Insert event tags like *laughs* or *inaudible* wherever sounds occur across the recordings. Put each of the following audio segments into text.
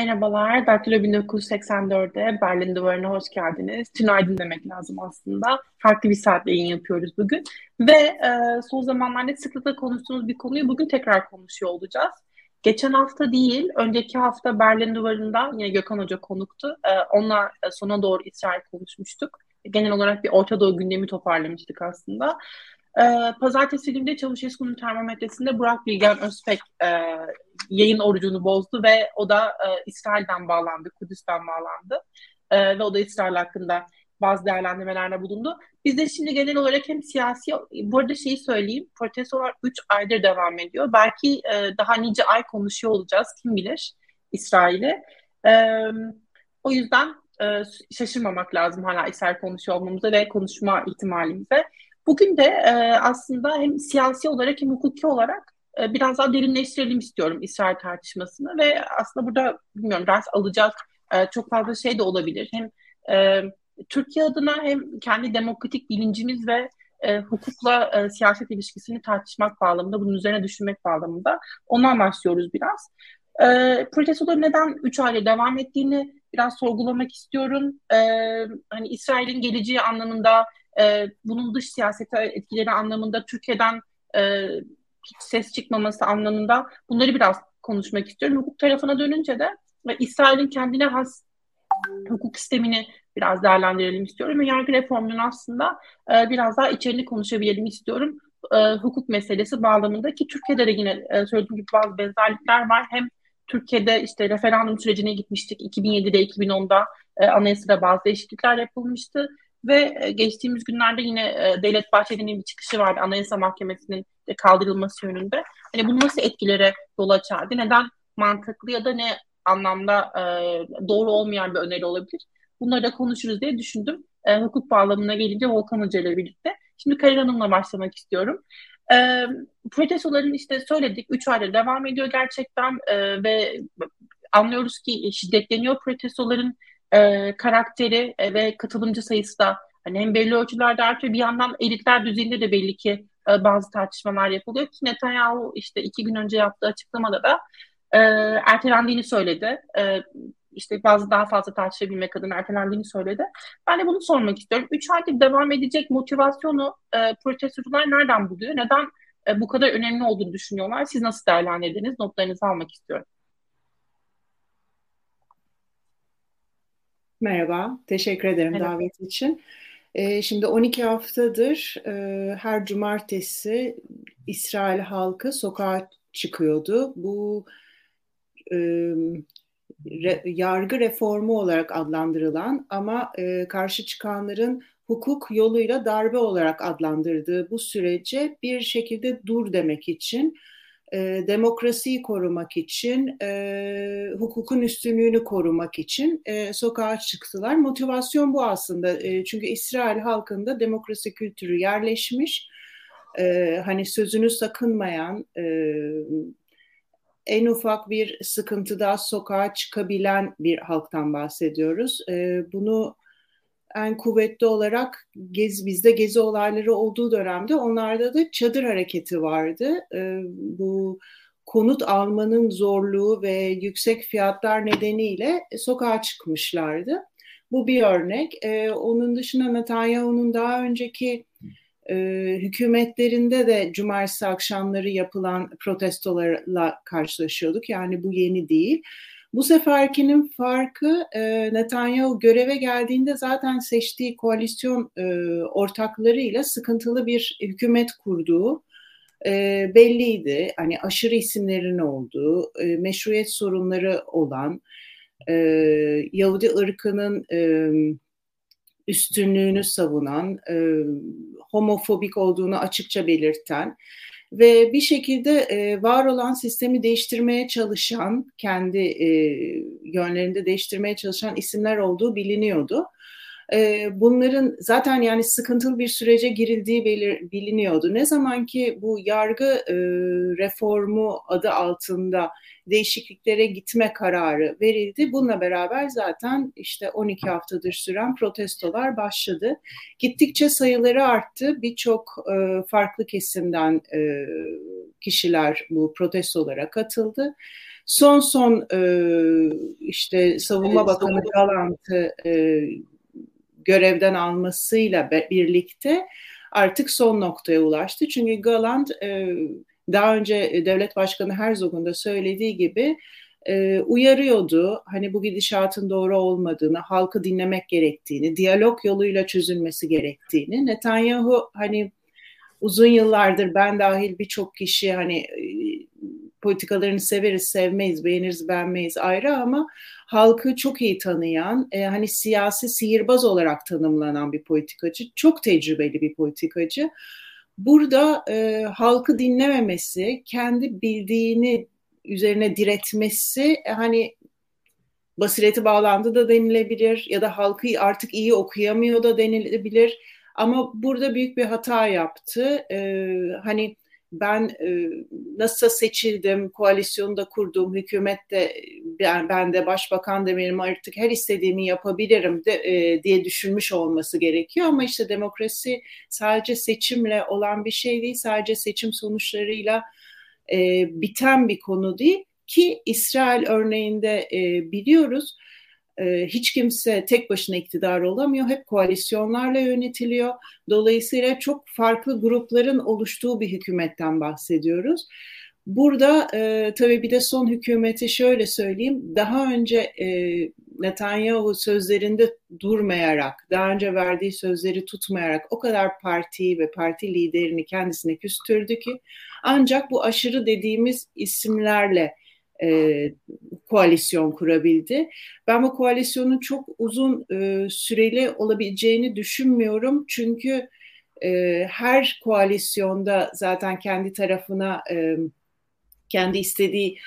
Merhabalar, Daktilo 1984'de Berlin Duvarı'na hoş geldiniz. Tünaydın demek lazım aslında. Farklı bir saatte yayın yapıyoruz bugün. Ve e, son zamanlarda sıklıkla konuştuğumuz bir konuyu bugün tekrar konuşuyor olacağız. Geçen hafta değil, önceki hafta Berlin Duvarı'nda yine Gökhan Hoca konuktu. E, onunla e, sona doğru İsrail konuşmuştuk. Genel olarak bir Orta Doğu gündemi toparlamıştık aslında. Ee, pazartesi günü de Çavuşesku'nun termometresinde Burak Bilgen Özpek e, yayın orucunu bozdu ve o da e, İsrail'den bağlandı, Kudüs'ten bağlandı. E, ve o da İsrail hakkında bazı değerlendirmelerde bulundu. Biz de şimdi genel olarak hem siyasi, bu arada şeyi söyleyeyim, protestolar 3 aydır devam ediyor. Belki e, daha nice ay konuşuyor olacağız, kim bilir İsrail'i. E, o yüzden e, şaşırmamak lazım hala İsrail konuşuyor olmamıza ve konuşma ihtimalimize. Bugün de e, aslında hem siyasi olarak hem hukuki olarak e, biraz daha derinleştirelim istiyorum İsrail tartışmasını ve aslında burada bilmiyorum ders alacağız e, çok fazla şey de olabilir. Hem e, Türkiye adına hem kendi demokratik bilincimiz ve e, hukukla e, siyaset ilişkisini tartışmak bağlamında, bunun üzerine düşünmek bağlamında ondan başlıyoruz biraz. E, protestoların neden 3 ayda devam ettiğini biraz sorgulamak istiyorum. E, hani İsrail'in geleceği anlamında e, bunun dış siyasete etkileri anlamında Türkiye'den e, hiç ses çıkmaması anlamında bunları biraz konuşmak istiyorum. Hukuk tarafına dönünce de ve İsrail'in kendine has hukuk sistemini biraz değerlendirelim istiyorum ve yargı reformunun aslında e, biraz daha içerini konuşabilelim istiyorum. E, hukuk meselesi bağlamında ki Türkiye'de de yine e, söylediğim gibi bazı benzerlikler var. Hem Türkiye'de işte referandum sürecine gitmiştik 2007'de 2010'da e, anayasada bazı değişiklikler yapılmıştı. Ve e, geçtiğimiz günlerde yine e, Devlet Bahçeli'nin bir çıkışı vardı Anayasa Mahkemesi'nin kaldırılması yönünde. Hani bu nasıl etkilere yol açardı? Neden mantıklı ya da ne anlamda e, doğru olmayan bir öneri olabilir? Bunları da konuşuruz diye düşündüm. hukuk bağlamına gelince Volkan Hoca ile birlikte. Şimdi Karin Hanım'la başlamak istiyorum. Protestoların işte söyledik 3 ayda devam ediyor gerçekten ve anlıyoruz ki şiddetleniyor protestoların e, karakteri e, ve katılımcı sayısı da hani hem belli ölçülerde artıyor bir yandan elitler düzeyinde de belli ki e, bazı tartışmalar yapılıyor ki Netanyahu işte iki gün önce yaptığı açıklamada da e, ertelendiğini söyledi. E, işte bazı daha fazla tartışabilmek adına ertelendiğini söyledi. Ben de bunu sormak istiyorum. Üç aydır devam edecek motivasyonu e, protestocular nereden buluyor? Neden e, bu kadar önemli olduğunu düşünüyorlar? Siz nasıl değerlendirdiniz? Notlarınızı almak istiyorum. Merhaba, teşekkür ederim Merhaba. davet için. Ee, şimdi 12 haftadır e, her cumartesi İsrail halkı sokağa çıkıyordu. Bu e, re, yargı reformu olarak adlandırılan ama e, karşı çıkanların hukuk yoluyla darbe olarak adlandırdığı bu sürece bir şekilde dur demek için e, demokrasiyi korumak için, e, hukukun üstünlüğünü korumak için e, sokağa çıktılar. Motivasyon bu aslında. E, çünkü İsrail halkında demokrasi kültürü yerleşmiş. E, hani sözünü sakınmayan, e, en ufak bir sıkıntıda sokağa çıkabilen bir halktan bahsediyoruz. E, bunu en kuvvetli olarak gez, bizde gezi olayları olduğu dönemde onlarda da çadır hareketi vardı. E, bu konut almanın zorluğu ve yüksek fiyatlar nedeniyle sokağa çıkmışlardı. Bu bir örnek. E, onun dışında Netanyahu'nun daha önceki e, hükümetlerinde de cumartesi akşamları yapılan protestolarla karşılaşıyorduk. Yani bu yeni değil. Bu seferkinin farkı e, Netanyahu göreve geldiğinde zaten seçtiği koalisyon e, ortaklarıyla sıkıntılı bir hükümet kurduğu e, belliydi. Hani aşırı isimlerin olduğu, e, meşruiyet sorunları olan, e, Yahudi ırkının e, üstünlüğünü savunan, e, homofobik olduğunu açıkça belirten ve bir şekilde e, var olan sistemi değiştirmeye çalışan, kendi e, yönlerinde değiştirmeye çalışan isimler olduğu biliniyordu. E, bunların zaten yani sıkıntılı bir sürece girildiği belir, biliniyordu. Ne zaman ki bu yargı e, reformu adı altında değişikliklere gitme kararı verildi. Bununla beraber zaten işte 12 haftadır süren protestolar başladı. Gittikçe sayıları arttı. Birçok e, farklı kesimden e, kişiler bu protestolara katıldı. Son son e, işte Savunma Bakanı Galant'ı e, görevden almasıyla birlikte artık son noktaya ulaştı. Çünkü Galant e, daha önce devlet başkanı Herzog'un da söylediği gibi e, uyarıyordu. Hani bu gidişatın doğru olmadığını, halkı dinlemek gerektiğini, diyalog yoluyla çözülmesi gerektiğini. Netanyahu hani uzun yıllardır ben dahil birçok kişi hani e, politikalarını severiz, sevmeyiz, beğeniriz, beğenmeyiz ayrı ama halkı çok iyi tanıyan, e, hani siyasi sihirbaz olarak tanımlanan bir politikacı, çok tecrübeli bir politikacı. Burada e, halkı dinlememesi, kendi bildiğini üzerine diretmesi e, hani basireti bağlandı da denilebilir ya da halkı artık iyi okuyamıyor da denilebilir. Ama burada büyük bir hata yaptı. Ee, hani ben e, nasıl seçildim, koalisyonu da kurdum, hükümette ben, ben de başbakan benim artık her istediğimi yapabilirim de, e, diye düşünmüş olması gerekiyor. Ama işte demokrasi sadece seçimle olan bir şey değil, sadece seçim sonuçlarıyla e, biten bir konu değil ki İsrail örneğinde e, biliyoruz hiç kimse tek başına iktidar olamıyor. Hep koalisyonlarla yönetiliyor. Dolayısıyla çok farklı grupların oluştuğu bir hükümetten bahsediyoruz. Burada e, tabii bir de son hükümeti şöyle söyleyeyim. Daha önce e, Netanyahu sözlerinde durmayarak, daha önce verdiği sözleri tutmayarak o kadar partiyi ve parti liderini kendisine küstürdü ki ancak bu aşırı dediğimiz isimlerle e, koalisyon kurabildi. Ben bu koalisyonun çok uzun e, süreli olabileceğini düşünmüyorum. Çünkü e, her koalisyonda zaten kendi tarafına e, kendi istediği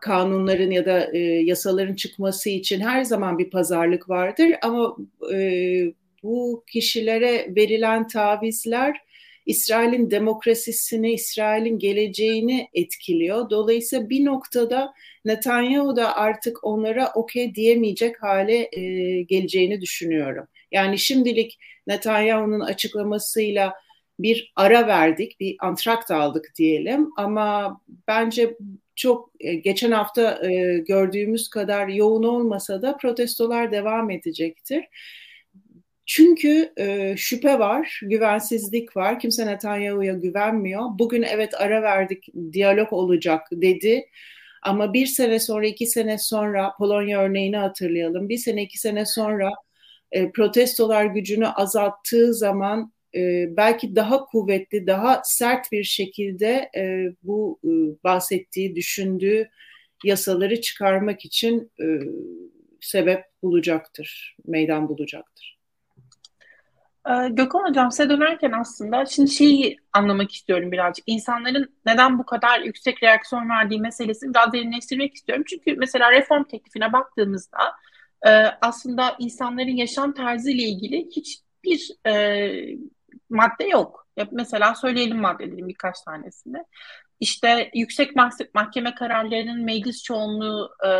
kanunların ya da e, yasaların çıkması için her zaman bir pazarlık vardır. Ama e, bu kişilere verilen tavizler İsrail'in demokrasisini, İsrail'in geleceğini etkiliyor. Dolayısıyla bir noktada Netanyahu da artık onlara okey diyemeyecek hale e, geleceğini düşünüyorum. Yani şimdilik Netanyahu'nun açıklamasıyla bir ara verdik, bir antrakt aldık diyelim ama bence çok e, geçen hafta e, gördüğümüz kadar yoğun olmasa da protestolar devam edecektir. Çünkü e, şüphe var, güvensizlik var. Kimse Netanyahu'ya güvenmiyor. Bugün evet ara verdik, diyalog olacak dedi. Ama bir sene sonra, iki sene sonra Polonya örneğini hatırlayalım. Bir sene, iki sene sonra e, protestolar gücünü azalttığı zaman e, belki daha kuvvetli, daha sert bir şekilde e, bu e, bahsettiği, düşündüğü yasaları çıkarmak için e, sebep bulacaktır, meydan bulacaktır. Ee, Gökhan Hocam size dönerken aslında şimdi şeyi anlamak istiyorum birazcık. İnsanların neden bu kadar yüksek reaksiyon verdiği meselesini biraz derinleştirmek istiyorum. Çünkü mesela reform teklifine baktığımızda e, aslında insanların yaşam tarzı ile ilgili hiçbir e, madde yok. Mesela söyleyelim maddelerin birkaç tanesini. İşte yüksek mahkeme kararlarının meclis çoğunluğu e,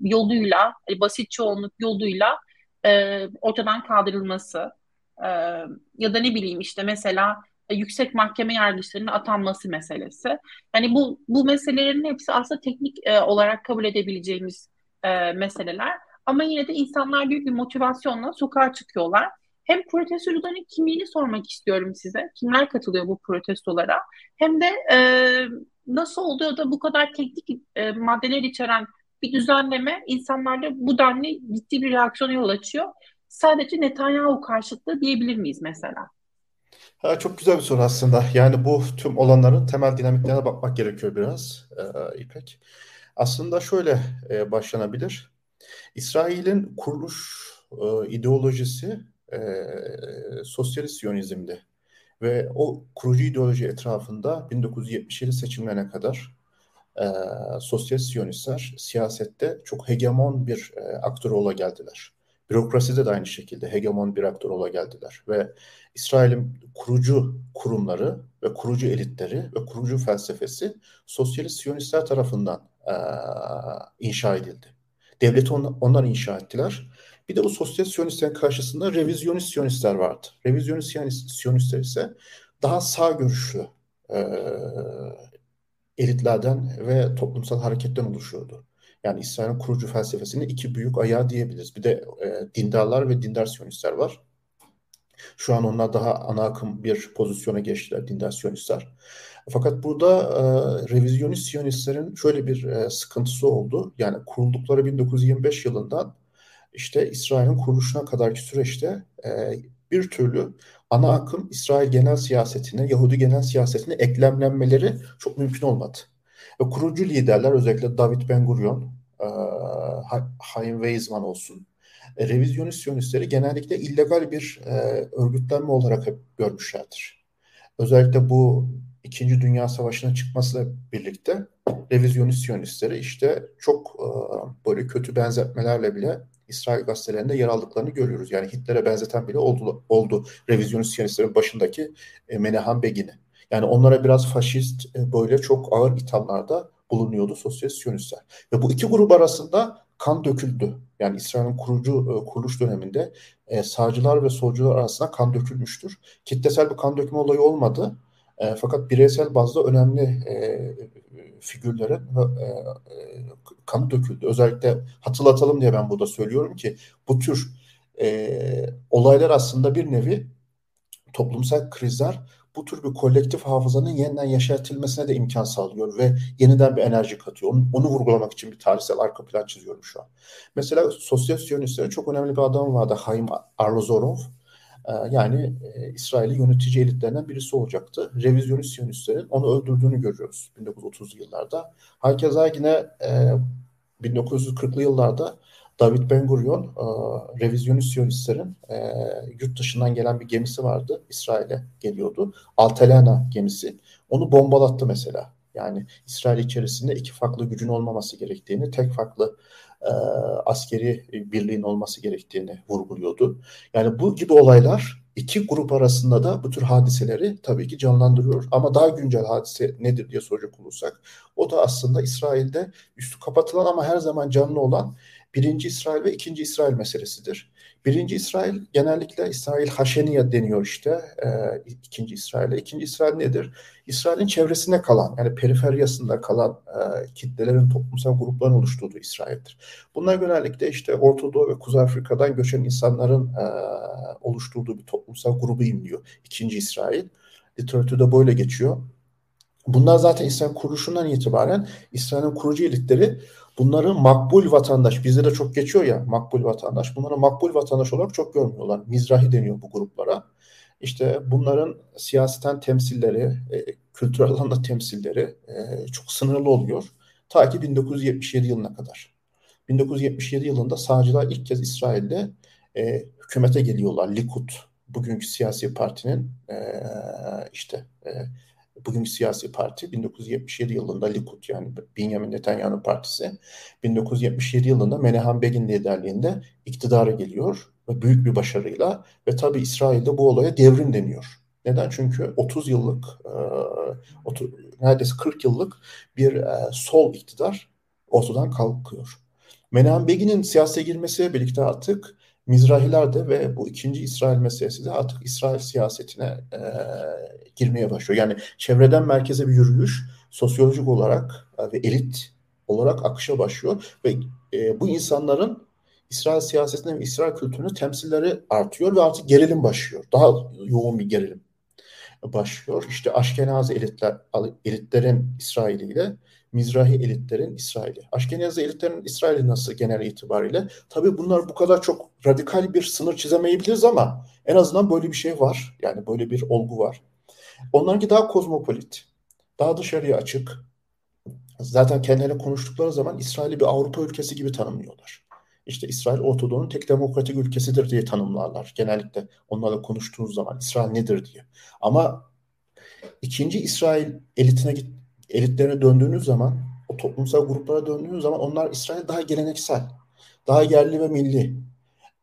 yoluyla, basit çoğunluk yoluyla ortadan kaldırılması e, ya da ne bileyim işte mesela e, yüksek mahkeme yargıçlarının atanması meselesi. Yani bu bu meselelerin hepsi aslında teknik e, olarak kabul edebileceğimiz e, meseleler. Ama yine de insanlar büyük bir motivasyonla sokağa çıkıyorlar. Hem protestocuların kimliğini sormak istiyorum size. Kimler katılıyor bu protestolara? Hem de e, nasıl oluyor da bu kadar teknik e, maddeler içeren bir düzenleme insanlarda bu denli ciddi bir reaksiyona yol açıyor sadece Netanyahu karşıtlığı diyebilir miyiz mesela? Ha, çok güzel bir soru aslında. Yani bu tüm olanların temel dinamiklerine bakmak gerekiyor biraz e, İpek. Aslında şöyle e, başlanabilir. İsrail'in kuruluş e, ideolojisi e, sosyalist siyonizmdi. Ve o kurucu ideoloji etrafında 1977 seçimlerine kadar e, sosyalist siyonistler siyasette çok hegemon bir e, aktör ola geldiler. Bürokraside de aynı şekilde hegemon bir aktör ola geldiler ve İsrail'in kurucu kurumları ve kurucu elitleri ve kurucu felsefesi sosyalist siyonistler tarafından e, inşa edildi. Devleti on, onlar inşa ettiler. Bir de bu sosyalist siyonistlerin karşısında revizyonist siyonistler vardı. Revizyonist siyonistler ise daha sağ görüşlü e, elitlerden ve toplumsal hareketten oluşuyordu. Yani İsrail'in kurucu felsefesinin iki büyük ayağı diyebiliriz. Bir de e, dindarlar ve dindar siyonistler var. Şu an onlar daha ana akım bir pozisyona geçtiler dindar siyonistler. Fakat burada e, revizyonist siyonistlerin şöyle bir e, sıkıntısı oldu. Yani kuruldukları 1925 yılından işte İsrail'in kuruluşuna kadarki süreçte e, bir türlü ana akım İsrail genel siyasetine, Yahudi genel siyasetine eklemlenmeleri çok mümkün olmadı. Ve kurucu liderler özellikle David Ben Gurion, e, Chaim Weizmann olsun, e, revizyonist siyonistleri genellikle illegal bir e, örgütlenme olarak hep görmüşlerdir. Özellikle bu İkinci Dünya Savaşı'na çıkmasıyla birlikte revizyonist siyonistleri işte çok e, böyle kötü benzetmelerle bile İsrail gazetelerinde yer aldıklarını görüyoruz. Yani Hitler'e benzeten bile oldu, oldu revizyonist siyonistlerin başındaki e, Menahem Begin'i. Yani onlara biraz faşist e, böyle çok ağır ithamlarda bulunuyordu sosyalist siyonistler. Ve bu iki grup arasında kan döküldü. Yani İsrail'in kurucu e, kuruluş döneminde e, sağcılar ve solcular arasında kan dökülmüştür. Kitlesel bir kan dökme olayı olmadı. Fakat bireysel bazda önemli figürlerin e, kanı döküldü. Özellikle hatırlatalım diye ben burada söylüyorum ki bu tür olaylar aslında bir nevi toplumsal krizler bu tür bir kolektif hafızanın yeniden yaşatılmasına da imkan sağlıyor ve yeniden bir enerji katıyor. Onu, onu vurgulamak için bir tarihsel arka plan çiziyorum şu an. Mesela sosyal siyonistlerin çok önemli bir adam vardı Haim Arlozorov. Ee, yani e, İsrail'i yönetici elitlerinden birisi olacaktı. Revizyonist Siyonistlerin onu öldürdüğünü görüyoruz 1930'lu yıllarda. Herkese yine e, 1940'lı yıllarda David Ben Gurion, e, revizyonist Siyonistlerin e, yurt dışından gelen bir gemisi vardı. İsrail'e geliyordu. Altelana gemisi. Onu bombalattı mesela. Yani İsrail içerisinde iki farklı gücün olmaması gerektiğini, tek farklı e, askeri birliğin olması gerektiğini vurguluyordu. Yani bu gibi olaylar iki grup arasında da bu tür hadiseleri tabii ki canlandırıyor. Ama daha güncel hadise nedir diye soracak olursak o da aslında İsrail'de üstü kapatılan ama her zaman canlı olan birinci İsrail ve ikinci İsrail meselesidir. Birinci İsrail genellikle İsrail Haşeniye deniyor işte e, ikinci İsrail'e. İkinci İsrail nedir? İsrail'in çevresinde kalan yani periferyasında kalan e, kitlelerin toplumsal grupların oluşturduğu İsrail'dir. Bunlar genellikle işte Orta Doğu ve Kuzey Afrika'dan göçen insanların e, oluşturduğu bir toplumsal grubu imliyor. İkinci İsrail. Literatürde böyle geçiyor. Bunlar zaten İsrail kuruluşundan itibaren İsrail'in kurucu elitleri bunları makbul vatandaş, bizde de çok geçiyor ya makbul vatandaş. Bunları makbul vatandaş olarak çok görmüyorlar. Mizrahi deniyor bu gruplara. İşte bunların siyaseten temsilleri, e, kültürel alanda temsilleri e, çok sınırlı oluyor. Ta ki 1977 yılına kadar. 1977 yılında sağcılar ilk kez İsrail'de e, hükümete geliyorlar. Likud, bugünkü siyasi partinin e, işte e, bugünkü siyasi parti 1977 yılında Likud yani Benjamin Netanyahu partisi 1977 yılında Menahem Begin liderliğinde iktidara geliyor ve büyük bir başarıyla ve tabi İsrail'de bu olaya devrim deniyor. Neden? Çünkü 30 yıllık, e, 30, neredeyse 40 yıllık bir e, sol iktidar ortadan kalkıyor. Menahem Begin'in siyasete girmesiyle birlikte artık Mizrahiler de ve bu ikinci İsrail meselesi de artık İsrail siyasetine e, girmeye başlıyor. Yani çevreden merkeze bir yürüyüş sosyolojik olarak e, ve elit olarak akışa başlıyor ve e, bu insanların İsrail siyasetine ve İsrail kültürüne temsilleri artıyor ve artık gerilim başlıyor. Daha yoğun bir gerilim başlıyor. İşte Aşkenazi elitler, elitlerin İsrail ile Mizrahi elitlerin İsrail'i. Aşkenazi elitlerin İsrail'i nasıl genel itibariyle? Tabii bunlar bu kadar çok radikal bir sınır çizemeyebiliriz ama en azından böyle bir şey var. Yani böyle bir olgu var. Onlarınki daha kozmopolit, daha dışarıya açık. Zaten kendilerine konuştukları zaman İsrail'i bir Avrupa ülkesi gibi tanımlıyorlar. İşte İsrail Ortadoğu'nun tek demokratik ülkesidir diye tanımlarlar. Genellikle onlarla konuştuğunuz zaman İsrail nedir diye. Ama ikinci İsrail elitine git, elitlerine döndüğünüz zaman, o toplumsal gruplara döndüğünüz zaman onlar İsrail daha geleneksel, daha yerli ve milli,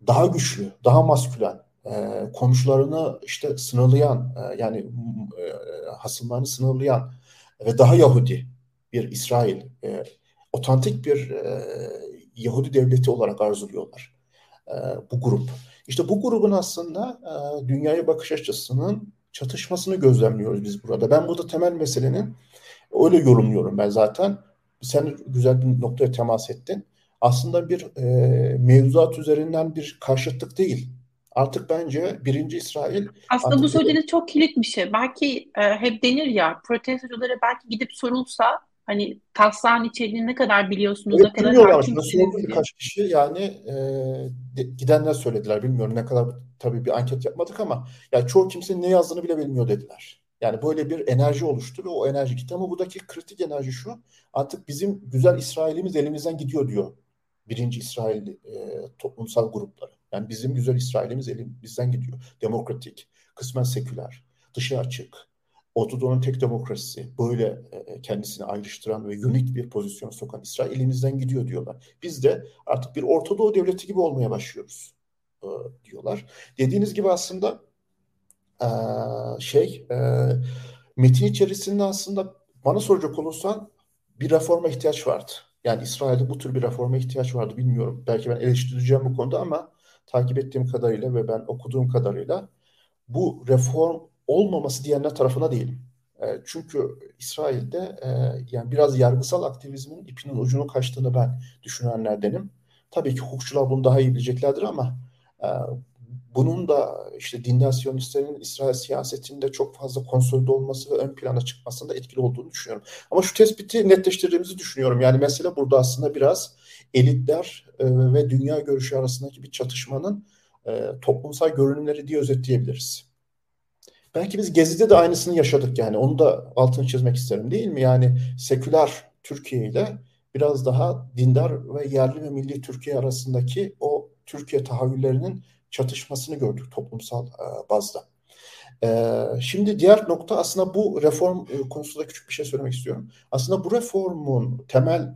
daha güçlü, daha maskülen, e, komşularını işte sınırlayan, e, yani e, hasımlarını sınırlayan ve daha Yahudi bir İsrail, e, otantik bir e, Yahudi devleti olarak arzuluyorlar e, bu grup. İşte bu grubun aslında e, dünyaya bakış açısının çatışmasını gözlemliyoruz biz burada. Ben burada temel meselenin Öyle yorumluyorum ben zaten. Sen güzel bir noktaya temas ettin. Aslında bir e, mevzuat üzerinden bir karşıtlık değil. Artık bence birinci İsrail... Aslında bu söylediğiniz çok kilit bir şey. Belki e, hep denir ya protestoculara belki gidip sorulsa hani taslağın içeriğini ne kadar biliyorsunuz, evet, ne kadar bilmiyorum hakim sordum birkaç kişi yani e, de, gidenler söylediler bilmiyorum ne kadar tabii bir anket yapmadık ama ya çoğu kimsenin ne yazdığını bile bilmiyor dediler. Yani böyle bir enerji oluştu ve o enerji gitti ama buradaki kritik enerji şu artık bizim güzel İsrail'imiz elimizden gidiyor diyor birinci İsrail e, toplumsal grupları. Yani bizim güzel İsrail'imiz elimizden gidiyor. Demokratik, kısmen seküler, dışı açık, Ortodoğu'nun tek demokrasisi böyle e, kendisini ayrıştıran ve unik bir pozisyona sokan İsrail elimizden gidiyor diyorlar. Biz de artık bir Ortadoğu devleti gibi olmaya başlıyoruz e, diyorlar. Dediğiniz gibi aslında e, şey metin içerisinde aslında bana soracak olursan bir reforma ihtiyaç vardı. Yani İsrail'de bu tür bir reforma ihtiyaç vardı bilmiyorum. Belki ben eleştireceğim bu konuda ama takip ettiğim kadarıyla ve ben okuduğum kadarıyla bu reform olmaması diyenler tarafına değilim. E, çünkü İsrail'de e, yani biraz yargısal aktivizmin ipinin ucunu kaçtığını ben düşünenlerdenim. Tabii ki hukukçular bunu daha iyi bileceklerdir ama e, bunun da işte dindar siyonistlerin İsrail siyasetinde çok fazla konsolide olması ve ön plana çıkmasında etkili olduğunu düşünüyorum. Ama şu tespiti netleştirdiğimizi düşünüyorum. Yani mesele burada aslında biraz elitler ve dünya görüşü arasındaki bir çatışmanın toplumsal görünümleri diye özetleyebiliriz. Belki biz Gezi'de de aynısını yaşadık yani. Onu da altını çizmek isterim değil mi? Yani seküler Türkiye ile biraz daha dindar ve yerli ve milli Türkiye arasındaki o Türkiye tahayyüllerinin çatışmasını gördük toplumsal e, bazda. E, şimdi diğer nokta aslında bu reform e, konusunda küçük bir şey söylemek istiyorum. Aslında bu reformun temel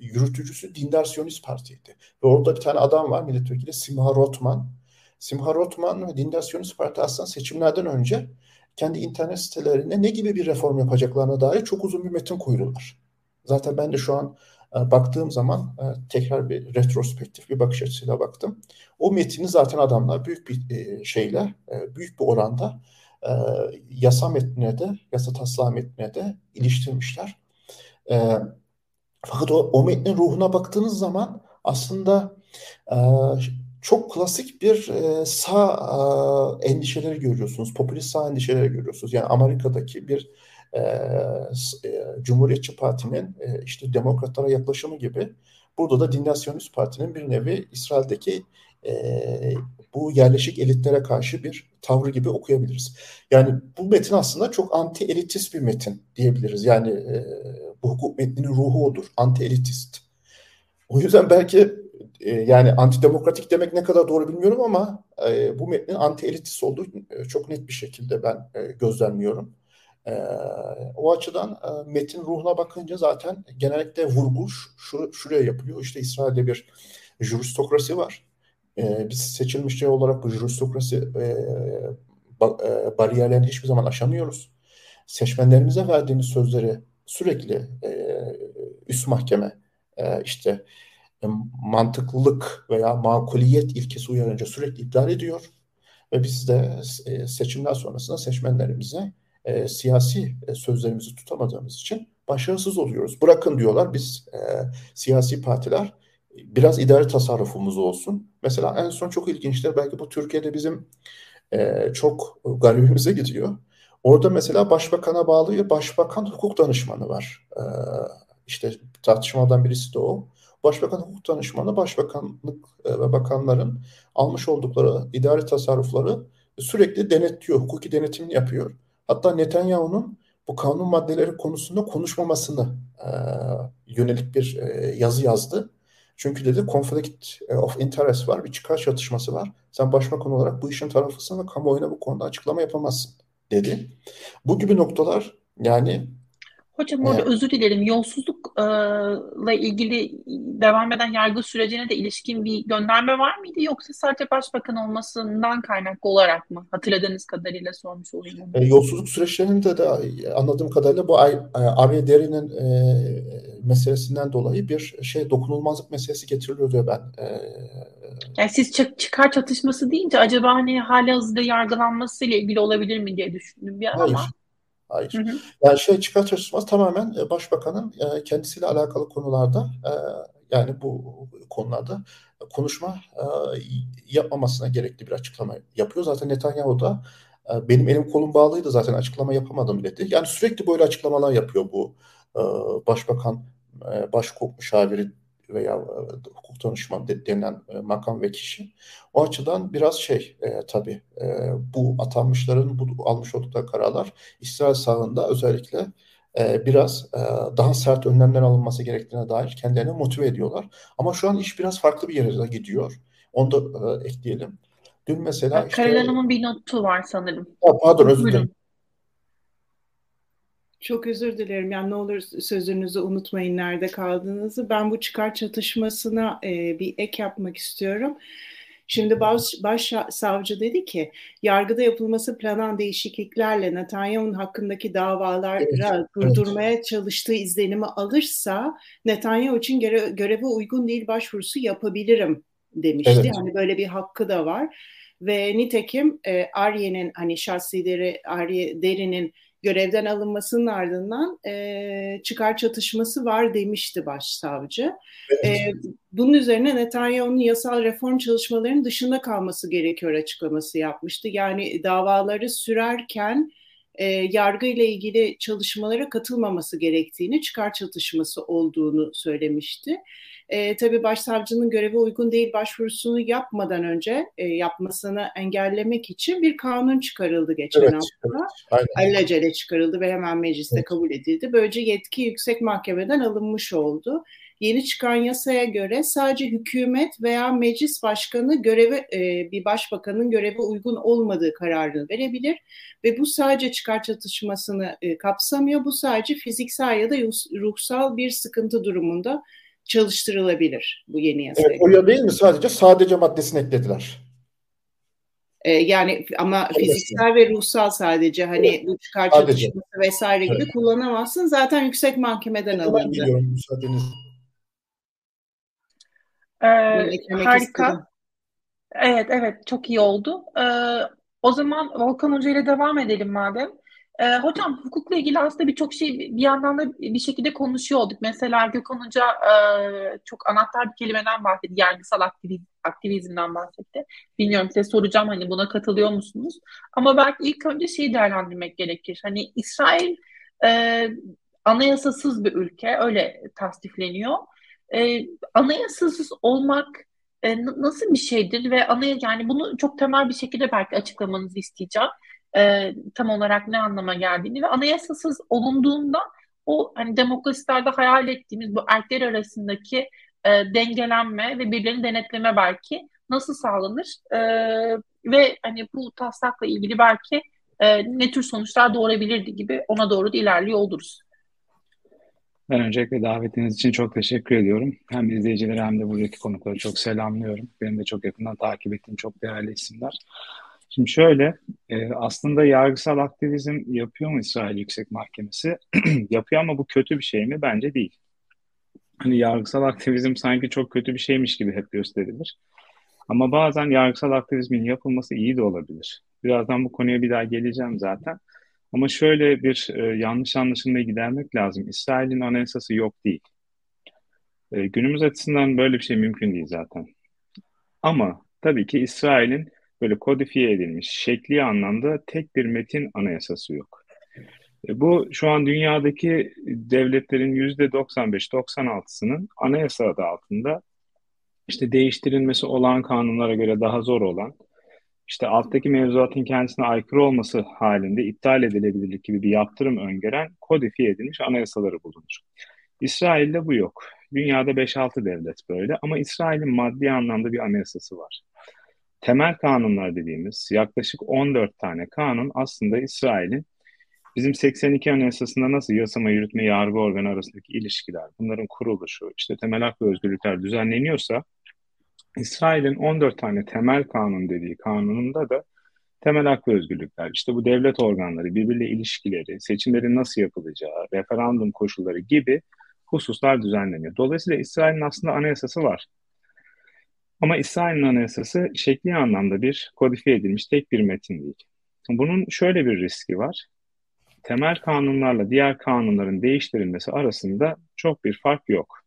yürütücüsü Dindar Siyonist Parti'ydi. Ve orada bir tane adam var milletvekili Simha Rotman. Simha Rotman ve Dindar Siyonist Parti aslında seçimlerden önce kendi internet sitelerinde ne gibi bir reform yapacaklarına dair çok uzun bir metin koydular. Zaten ben de şu an baktığım zaman e, tekrar bir retrospektif bir bakış açısıyla baktım. O metini zaten adamlar büyük bir e, şeyle, büyük bir oranda yasa metnine de, yasa taslağı metnine de iliştirmişler. Fakat o, o metnin ruhuna baktığınız zaman aslında çok klasik bir sağ endişeleri görüyorsunuz. Popülist sağ endişeleri görüyorsunuz. Yani Amerika'daki bir e, e, Cumhuriyetçi Parti'nin e, işte demokratlara yaklaşımı gibi burada da Dinnasyonist Parti'nin bir nevi İsrail'deki e, bu yerleşik elitlere karşı bir tavrı gibi okuyabiliriz. Yani bu metin aslında çok anti elitist bir metin diyebiliriz. Yani e, bu hukuk metninin ruhu odur. Anti elitist. O yüzden belki e, yani antidemokratik demek ne kadar doğru bilmiyorum ama e, bu metnin anti elitist olduğu e, çok net bir şekilde ben e, gözlemliyorum. E, o açıdan e, metin ruhuna bakınca zaten genellikle vurgu şu, şuraya yapıyor. İşte İsrail'de bir juristokrasi var. E, biz seçilmiş şey olarak bu juristokrasi e, ba, e, bariyerlerini hiçbir zaman aşamıyoruz. Seçmenlerimize verdiğimiz sözleri sürekli e, üst mahkeme e, işte e, mantıklılık veya makuliyet ilkesi uyarınca sürekli iptal ediyor. Ve biz de e, seçimler sonrasında seçmenlerimize e, siyasi e, sözlerimizi tutamadığımız için başarısız oluyoruz. Bırakın diyorlar biz e, siyasi partiler biraz idari tasarrufumuz olsun. Mesela en son çok ilginçtir. Belki bu Türkiye'de bizim e, çok garibimize gidiyor. Orada mesela başbakana bağlı başbakan hukuk danışmanı var. E, işte tartışmadan birisi de o. Başbakan hukuk danışmanı başbakanlık e, ve bakanların almış oldukları idari tasarrufları sürekli denetliyor, hukuki denetimini yapıyor. Hatta Netanyahu'nun bu kanun maddeleri konusunda konuşmamasını e, yönelik bir e, yazı yazdı. Çünkü dedi conflict of interest var, bir çıkar çatışması var. Sen başbakan olarak bu işin tarafısın ve kamuoyuna bu konuda açıklama yapamazsın dedi. Bu gibi noktalar yani Hocam evet. özür dilerim. Yolsuzlukla ilgili devam eden yargı sürecine de ilişkin bir gönderme var mıydı yoksa sadece başbakan olmasından kaynaklı olarak mı? Hatırladığınız kadarıyla sormuş olayım. E, yolsuzluk süreçlerinde de anladığım kadarıyla bu Arya Deri'nin e, meselesinden dolayı bir şey dokunulmazlık meselesi getiriliyor diyor ben. E, yani siz çıkar çatışması deyince acaba hani hali hazırda yargılanmasıyla ilgili olabilir mi diye düşündüm bir hayır. ama. Hayır. Hı hı. Yani şey çıkar çatışması tamamen e, başbakanın e, kendisiyle alakalı konularda e, yani bu konularda konuşma yapmamasına gerekli bir açıklama yapıyor. Zaten Netanyahu da benim elim kolum bağlıydı zaten açıklama yapamadım dedi. Yani sürekli böyle açıklamalar yapıyor bu başbakan, baş hukuk müşaviri veya hukuk danışman denilen makam ve kişi. O açıdan biraz şey e, tabii e, bu atanmışların bu almış oldukları kararlar İsrail sahında özellikle e, biraz e, daha sert önlemler alınması gerektiğine dair kendilerini motive ediyorlar. Ama şu an iş biraz farklı bir yere gidiyor. Onu da e, ekleyelim. Dün mesela işte... Karel Hanım'ın bir notu var sanırım. Ya, pardon özür dilerim. Çok özür dilerim. Yani ne olur sözünüzü unutmayın nerede kaldığınızı. Ben bu çıkar çatışmasına e, bir ek yapmak istiyorum. Şimdi baş, başsavcı dedi ki yargıda yapılması planan değişikliklerle Netanyahu'nun hakkındaki davalara evet, durdurmaya evet. çalıştığı izlenimi alırsa Netanyahu için göre, göreve uygun değil başvurusu yapabilirim demişti. Evet. Yani böyle bir hakkı da var. Ve nitekim e, Arye'nin hani şahsi lideri Arye Deri'nin görevden alınmasının ardından e, çıkar çatışması var demişti başsavcı. Evet. E, bunun üzerine Netanyahu'nun yasal reform çalışmalarının dışında kalması gerekiyor açıklaması yapmıştı. Yani davaları sürerken e, yargı ile ilgili çalışmalara katılmaması gerektiğini, çıkar çatışması olduğunu söylemişti. E, tabii başsavcının göreve uygun değil başvurusunu yapmadan önce e, yapmasını engellemek için bir kanun çıkarıldı geçen evet, hafta. Evet, Alelacele çıkarıldı ve hemen mecliste evet. kabul edildi. Böylece yetki yüksek mahkemeden alınmış oldu. Yeni çıkan yasaya göre sadece hükümet veya meclis başkanı göreve e, bir başbakanın göreve uygun olmadığı kararını verebilir ve bu sadece çıkar çatışmasını e, kapsamıyor. Bu sadece fiziksel ya da ruhsal bir sıkıntı durumunda çalıştırılabilir bu yeni yasa. Evet, o ya değil mi sadece sadece maddesini eklediler. Ee, yani ama fiziksel ve ruhsal sadece hani evet. bu çıkar çatışması vesaire gibi evet. kullanamazsın. Zaten yüksek mahkemeden alındı. Ben biliyorum müsaadeniz. Ee, harika. Istedim. Evet evet çok iyi oldu. Ee, o zaman Volkan Hoca ile devam edelim madem. Ee, hocam hukukla ilgili aslında birçok şey bir yandan da bir şekilde konuşuyorduk. Mesela Gökhan Hoca e, çok anahtar bir kelimeden bahsetti. Yargısal aktivizm, aktivizmden bahsetti. Bilmiyorum size soracağım hani buna katılıyor musunuz? Ama belki ilk önce şeyi değerlendirmek gerekir. Hani İsrail e, anayasasız bir ülke öyle tasdifleniyor. E, anayasasız olmak e, nasıl bir şeydir ve anaya yani bunu çok temel bir şekilde belki açıklamanızı isteyeceğim e, tam olarak ne anlama geldiğini ve anayasasız olunduğunda o hani demokrasilerde hayal ettiğimiz bu erkler arasındaki e, dengelenme ve birilerini denetleme belki nasıl sağlanır e, ve hani bu taslakla ilgili belki e, ne tür sonuçlar doğurabilirdi gibi ona doğru da ilerliyor oluruz. Ben öncelikle davetiniz için çok teşekkür ediyorum. Hem izleyicileri hem de buradaki konukları çok selamlıyorum. Benim de çok yakından takip ettiğim çok değerli isimler. Şimdi şöyle, e, aslında yargısal aktivizm yapıyor mu İsrail Yüksek Mahkemesi? *clears throat* yapıyor ama bu kötü bir şey mi? Bence değil. Hani yargısal aktivizm sanki çok kötü bir şeymiş gibi hep gösterilir. Ama bazen yargısal aktivizmin yapılması iyi de olabilir. Birazdan bu konuya bir daha geleceğim zaten. Ama şöyle bir e, yanlış anlaşılmayı gidermek lazım. İsrail'in anayasası yok değil. E, günümüz açısından böyle bir şey mümkün değil zaten. Ama tabii ki İsrail'in böyle kodifiye edilmiş, şekli anlamda tek bir metin anayasası yok. E, bu şu an dünyadaki devletlerin yüzde 95-96'sının anayasa adı altında işte değiştirilmesi olan kanunlara göre daha zor olan, işte alttaki mevzuatın kendisine aykırı olması halinde iptal edilebilirlik gibi bir yaptırım öngören kodifiye edilmiş anayasaları bulunur. İsrail'de bu yok. Dünyada 5-6 devlet böyle ama İsrail'in maddi anlamda bir anayasası var temel kanunlar dediğimiz yaklaşık 14 tane kanun aslında İsrail'in bizim 82 Anayasası'nda nasıl yasama, yürütme, yargı organı arasındaki ilişkiler, bunların kuruluşu, işte temel hak ve özgürlükler düzenleniyorsa İsrail'in 14 tane temel kanun dediği kanununda da temel hak ve özgürlükler, işte bu devlet organları, birbiriyle ilişkileri, seçimlerin nasıl yapılacağı, referandum koşulları gibi hususlar düzenleniyor. Dolayısıyla İsrail'in aslında anayasası var. Ama İsrail'in anayasası şekli anlamda bir kodifiye edilmiş tek bir metin değil. Bunun şöyle bir riski var. temel kanunlarla diğer kanunların değiştirilmesi arasında çok bir fark yok.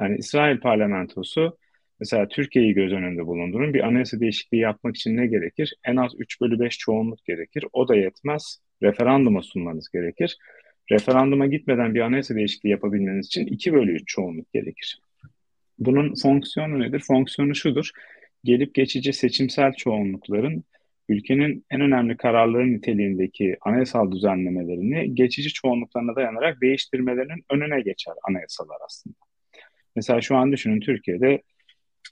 Yani İsrail parlamentosu mesela Türkiye'yi göz önünde bulundurun. Bir anayasa değişikliği yapmak için ne gerekir? En az 3 bölü 5 çoğunluk gerekir. O da yetmez. Referanduma sunmanız gerekir. Referanduma gitmeden bir anayasa değişikliği yapabilmeniz için 2 bölü 3 çoğunluk gerekir. Bunun fonksiyonu nedir? Fonksiyonu şudur. Gelip geçici seçimsel çoğunlukların ülkenin en önemli kararları niteliğindeki anayasal düzenlemelerini geçici çoğunluklarına dayanarak değiştirmelerinin önüne geçer anayasalar aslında. Mesela şu an düşünün Türkiye'de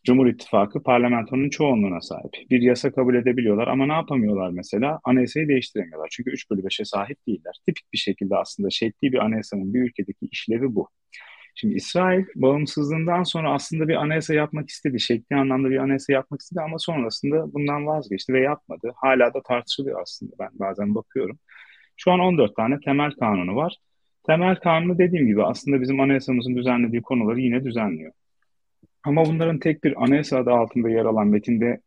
Cumhur İttifakı parlamentonun çoğunluğuna sahip. Bir yasa kabul edebiliyorlar ama ne yapamıyorlar mesela? Anayasayı değiştiremiyorlar. Çünkü 3 bölü 5'e sahip değiller. Tipik bir şekilde aslında şekli bir anayasanın bir ülkedeki işlevi bu. Şimdi İsrail bağımsızlığından sonra aslında bir anayasa yapmak istedi. Şekli anlamda bir anayasa yapmak istedi ama sonrasında bundan vazgeçti ve yapmadı. Hala da tartışılıyor aslında ben bazen bakıyorum. Şu an 14 tane temel kanunu var. Temel kanunu dediğim gibi aslında bizim anayasamızın düzenlediği konuları yine düzenliyor. Ama bunların tek bir anayasa adı altında yer alan metinde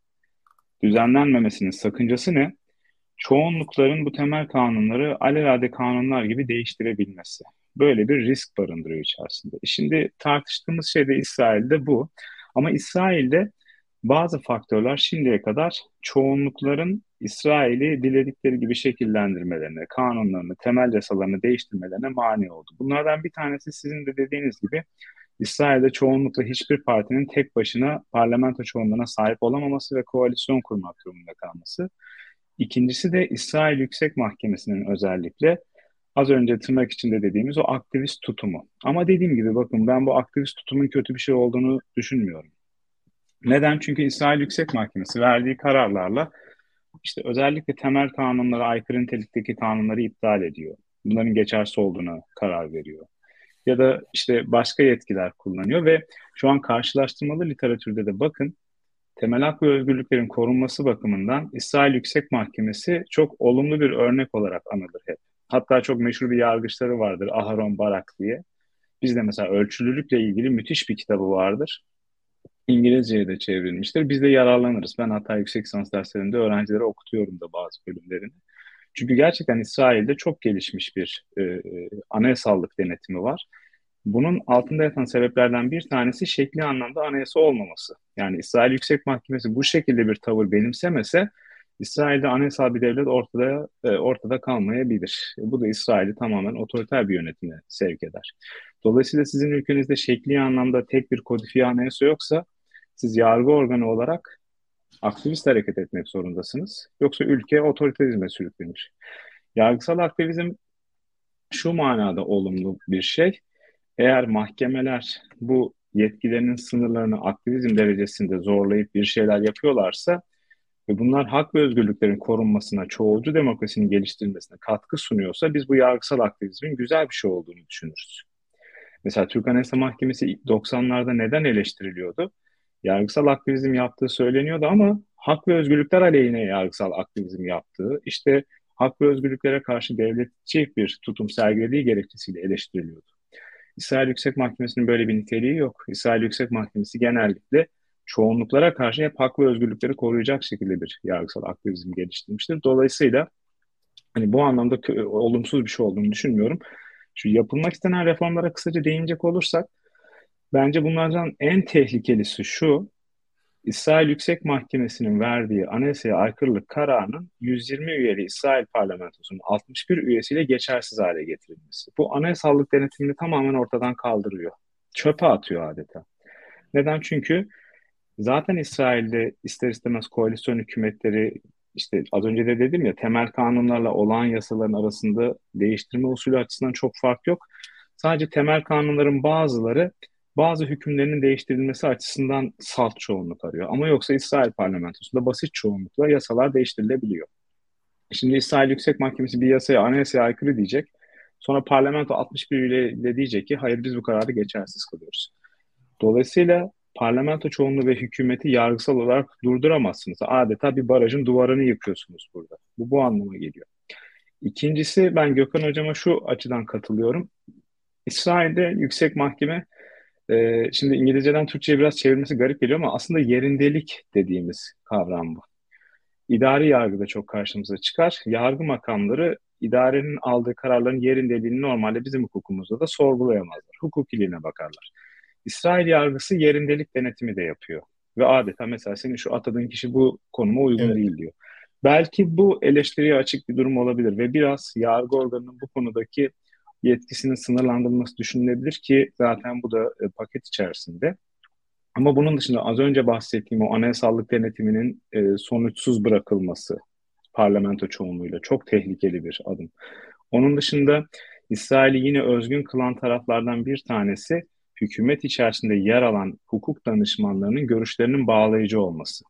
düzenlenmemesinin sakıncası ne? Çoğunlukların bu temel kanunları alelade kanunlar gibi değiştirebilmesi. Böyle bir risk barındırıyor içerisinde. E şimdi tartıştığımız şey de İsrail'de bu. Ama İsrail'de bazı faktörler şimdiye kadar çoğunlukların İsrail'i diledikleri gibi şekillendirmelerine, kanunlarını, temel yasalarını değiştirmelerine mani oldu. Bunlardan bir tanesi sizin de dediğiniz gibi İsrail'de çoğunlukla hiçbir partinin tek başına parlamento çoğunluğuna sahip olamaması ve koalisyon kurmak durumunda kalması. İkincisi de İsrail Yüksek Mahkemesi'nin özellikle az önce tırnak içinde dediğimiz o aktivist tutumu. Ama dediğim gibi bakın ben bu aktivist tutumun kötü bir şey olduğunu düşünmüyorum. Neden? Çünkü İsrail Yüksek Mahkemesi verdiği kararlarla işte özellikle temel kanunlara aykırı nitelikteki kanunları iptal ediyor. Bunların geçersiz olduğuna karar veriyor. Ya da işte başka yetkiler kullanıyor ve şu an karşılaştırmalı literatürde de bakın temel hak ve özgürlüklerin korunması bakımından İsrail Yüksek Mahkemesi çok olumlu bir örnek olarak anılır hep. Hatta çok meşhur bir yargıçları vardır Aharon Barak diye. Bizde mesela ölçülülükle ilgili müthiş bir kitabı vardır. İngilizceye de çevrilmiştir. Biz de yararlanırız. Ben hatta yüksek lisans derslerinde öğrencilere okutuyorum da bazı bölümlerini. Çünkü gerçekten İsrail'de çok gelişmiş bir e, e, anayasallık denetimi var. Bunun altında yatan sebeplerden bir tanesi şekli anlamda anayasa olmaması. Yani İsrail Yüksek Mahkemesi bu şekilde bir tavır benimsemese İsrail'de anayasal bir devlet ortada e, ortada kalmayabilir. Bu da İsrail'i tamamen otoriter bir yönetime sevk eder. Dolayısıyla sizin ülkenizde şekli anlamda tek bir kodifiye anayasa yoksa siz yargı organı olarak aktivist hareket etmek zorundasınız. Yoksa ülke otoriterizme sürüklenir. Yargısal aktivizm şu manada olumlu bir şey. Eğer mahkemeler bu yetkilerinin sınırlarını aktivizm derecesinde zorlayıp bir şeyler yapıyorlarsa ve bunlar hak ve özgürlüklerin korunmasına, çoğulcu demokrasinin geliştirilmesine katkı sunuyorsa biz bu yargısal aktivizmin güzel bir şey olduğunu düşünürüz. Mesela Türk Anayasa Mahkemesi 90'larda neden eleştiriliyordu? yargısal aktivizm yaptığı söyleniyordu ama hak ve özgürlükler aleyhine yargısal aktivizm yaptığı, işte hak ve özgürlüklere karşı devletçi bir tutum sergilediği gerekçesiyle eleştiriliyordu. İsrail Yüksek Mahkemesi'nin böyle bir niteliği yok. İsrail Yüksek Mahkemesi genellikle çoğunluklara karşı hep hak ve özgürlükleri koruyacak şekilde bir yargısal aktivizm geliştirmiştir. Dolayısıyla hani bu anlamda olumsuz bir şey olduğunu düşünmüyorum. Şu yapılmak istenen reformlara kısaca değinecek olursak Bence bunlardan en tehlikelisi şu, İsrail Yüksek Mahkemesi'nin verdiği anayasaya aykırılık kararının 120 üyeli İsrail parlamentosunun 61 üyesiyle geçersiz hale getirilmesi. Bu anayasallık denetimini tamamen ortadan kaldırıyor. Çöpe atıyor adeta. Neden? Çünkü zaten İsrail'de ister istemez koalisyon hükümetleri işte az önce de dedim ya temel kanunlarla olan yasaların arasında değiştirme usulü açısından çok fark yok. Sadece temel kanunların bazıları bazı hükümlerinin değiştirilmesi açısından salt çoğunluk arıyor. Ama yoksa İsrail parlamentosunda basit çoğunlukla yasalar değiştirilebiliyor. Şimdi İsrail Yüksek Mahkemesi bir yasaya, anayasaya aykırı diyecek. Sonra parlamento 61 ile diyecek ki hayır biz bu kararı geçersiz kılıyoruz. Dolayısıyla parlamento çoğunluğu ve hükümeti yargısal olarak durduramazsınız. Adeta bir barajın duvarını yıkıyorsunuz burada. Bu bu anlama geliyor. İkincisi ben Gökhan Hocama şu açıdan katılıyorum. İsrail'de yüksek mahkeme e, şimdi İngilizceden Türkçe'ye biraz çevirmesi garip geliyor ama aslında yerindelik dediğimiz kavram bu. İdari yargıda çok karşımıza çıkar. Yargı makamları idarenin aldığı kararların yerindeliğini normalde bizim hukukumuzda da sorgulayamazlar. Hukukiliğine bakarlar. İsrail yargısı yerindelik denetimi de yapıyor. Ve adeta mesela senin şu atadığın kişi bu konuma uygun evet. değil diyor. Belki bu eleştiriye açık bir durum olabilir ve biraz yargı organının bu konudaki yetkisinin sınırlandırılması düşünülebilir ki zaten bu da e, paket içerisinde. Ama bunun dışında az önce bahsettiğim o anayasallık denetiminin e, sonuçsuz bırakılması parlamento çoğunluğuyla çok tehlikeli bir adım. Onun dışında İsrail'i yine özgün kılan taraflardan bir tanesi hükümet içerisinde yer alan hukuk danışmanlarının görüşlerinin bağlayıcı olması.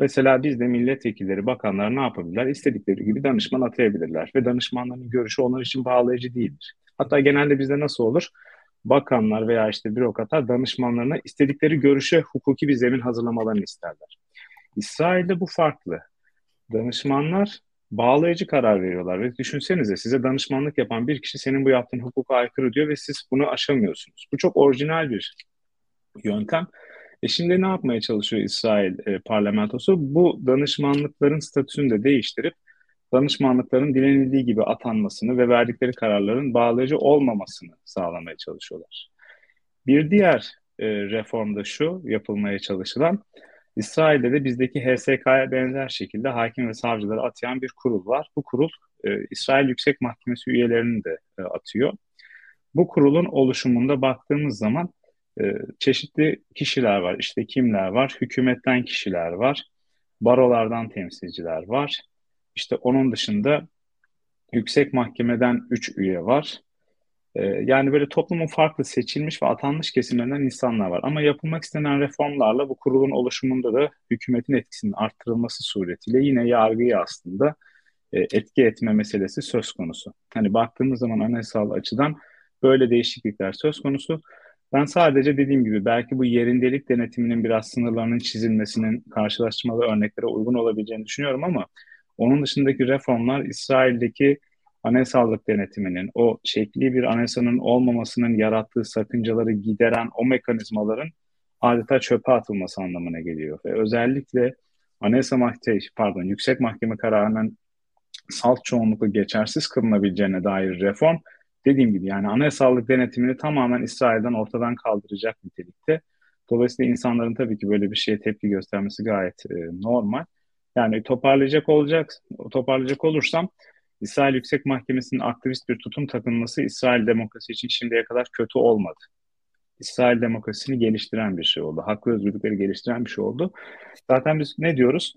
Mesela biz de milletvekilleri, bakanlar ne yapabilirler? İstedikleri gibi danışman atayabilirler ve danışmanların görüşü onlar için bağlayıcı değildir. Hatta genelde bizde nasıl olur? Bakanlar veya işte bürokratlar danışmanlarına istedikleri görüşe hukuki bir zemin hazırlamalarını isterler. İsrail'de bu farklı. Danışmanlar bağlayıcı karar veriyorlar ve düşünsenize size danışmanlık yapan bir kişi senin bu yaptığın hukuka aykırı diyor ve siz bunu aşamıyorsunuz. Bu çok orijinal bir yöntem. E şimdi ne yapmaya çalışıyor İsrail e, parlamentosu? Bu danışmanlıkların statüsünü de değiştirip danışmanlıkların dilenildiği gibi atanmasını ve verdikleri kararların bağlayıcı olmamasını sağlamaya çalışıyorlar. Bir diğer e, reform da şu yapılmaya çalışılan İsrail'de de bizdeki HSK'ya benzer şekilde hakim ve savcıları atayan bir kurul var. Bu kurul e, İsrail Yüksek Mahkemesi üyelerini de e, atıyor. Bu kurulun oluşumunda baktığımız zaman e, çeşitli kişiler var. İşte kimler var? Hükümetten kişiler var. Barolardan temsilciler var. İşte onun dışında Yüksek Mahkemeden 3 üye var. Ee, yani böyle toplumun farklı seçilmiş ve atanmış kesimlerinden insanlar var. Ama yapılmak istenen reformlarla bu kurulun oluşumunda da hükümetin etkisinin arttırılması suretiyle yine yargıyı aslında e, etki etme meselesi söz konusu. Hani baktığımız zaman anayasal açıdan böyle değişiklikler söz konusu. Ben sadece dediğim gibi belki bu yerindelik denetiminin biraz sınırlarının çizilmesinin karşılaştırmalı örneklere uygun olabileceğini düşünüyorum ama onun dışındaki reformlar İsrail'deki anayasallık denetiminin, o şekli bir anayasanın olmamasının yarattığı sakıncaları gideren o mekanizmaların adeta çöpe atılması anlamına geliyor. Ve özellikle anayasa mahkeme, pardon yüksek mahkeme kararının salt çoğunlukla geçersiz kılınabileceğine dair reform dediğim gibi yani anayasallık denetimini tamamen İsrail'den ortadan kaldıracak nitelikte. Dolayısıyla insanların tabii ki böyle bir şeye tepki göstermesi gayet e, normal. Yani toparlayacak olacak, toparlayacak olursam İsrail Yüksek Mahkemesi'nin aktivist bir tutum takınması İsrail demokrasi için şimdiye kadar kötü olmadı. İsrail demokrasisini geliştiren bir şey oldu. Haklı özgürlükleri geliştiren bir şey oldu. Zaten biz ne diyoruz?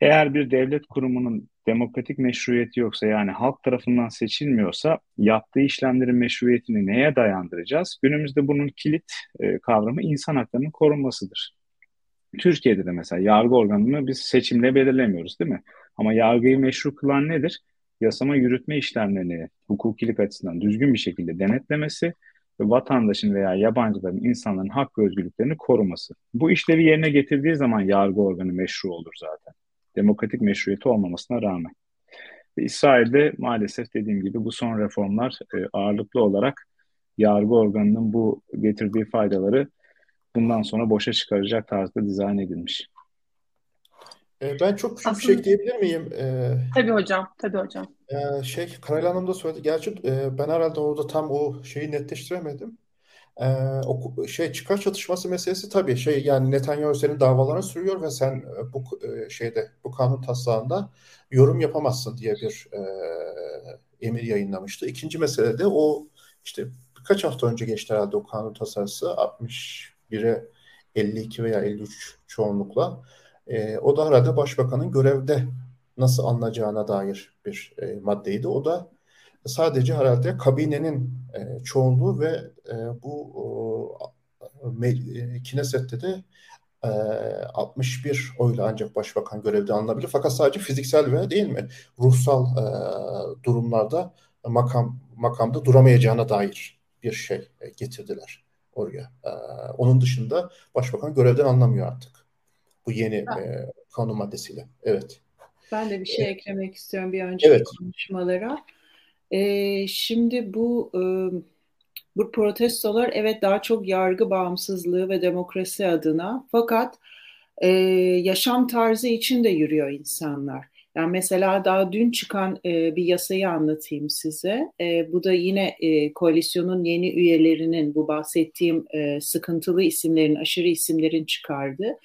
Eğer bir devlet kurumunun demokratik meşruiyeti yoksa yani halk tarafından seçilmiyorsa yaptığı işlemlerin meşruiyetini neye dayandıracağız? Günümüzde bunun kilit e, kavramı insan haklarının korunmasıdır. Türkiye'de de mesela yargı organını biz seçimle belirlemiyoruz değil mi? Ama yargıyı meşru kılan nedir? Yasama yürütme işlemlerini hukukilik açısından düzgün bir şekilde denetlemesi ve vatandaşın veya yabancıların, insanların hak ve özgürlüklerini koruması. Bu işlevi yerine getirdiği zaman yargı organı meşru olur zaten. Demokratik meşruiyeti olmamasına rağmen. Ve İsrail'de maalesef dediğim gibi bu son reformlar e, ağırlıklı olarak yargı organının bu getirdiği faydaları bundan sonra boşa çıkaracak tarzda dizayn edilmiş. E, ben çok küçük bir şey ekleyebilir miyim? E, tabii hocam, tabii hocam. E, şey, Karayla Hanım da söyledi. Gerçi e, ben herhalde orada tam o şeyi netleştiremedim. E, o şey çıkar çatışması meselesi tabii şey yani Netanyahu senin davalarını sürüyor ve sen e, bu e, şeyde bu kanun taslağında yorum yapamazsın diye bir e, emir yayınlamıştı. İkinci mesele de o işte birkaç hafta önce geçti herhalde o kanun tasarısı 60 1'e 52 veya 53 çoğunlukla. E, o da herhalde başbakanın görevde nasıl alınacağına dair bir e, maddeydi. O da sadece herhalde kabinenin e, çoğunluğu ve e, bu e, Kineset'te de e, 61 oyla ancak başbakan görevde alınabilir. Fakat sadece fiziksel ve değil mi ruhsal e, durumlarda makam makamda duramayacağına dair bir şey e, getirdiler oraya. E, onun dışında başbakan görevden anlamıyor artık. Bu yeni e, kanun maddesiyle. Evet. Ben de bir şey evet. eklemek istiyorum bir önceki evet. konuşmalara. E, şimdi bu e, bu protestolar evet daha çok yargı bağımsızlığı ve demokrasi adına fakat e, yaşam tarzı için de yürüyor insanlar. Yani mesela daha dün çıkan e, bir yasayı anlatayım size. E, bu da yine e, koalisyonun yeni üyelerinin bu bahsettiğim e, sıkıntılı isimlerin, aşırı isimlerin çıkardığı.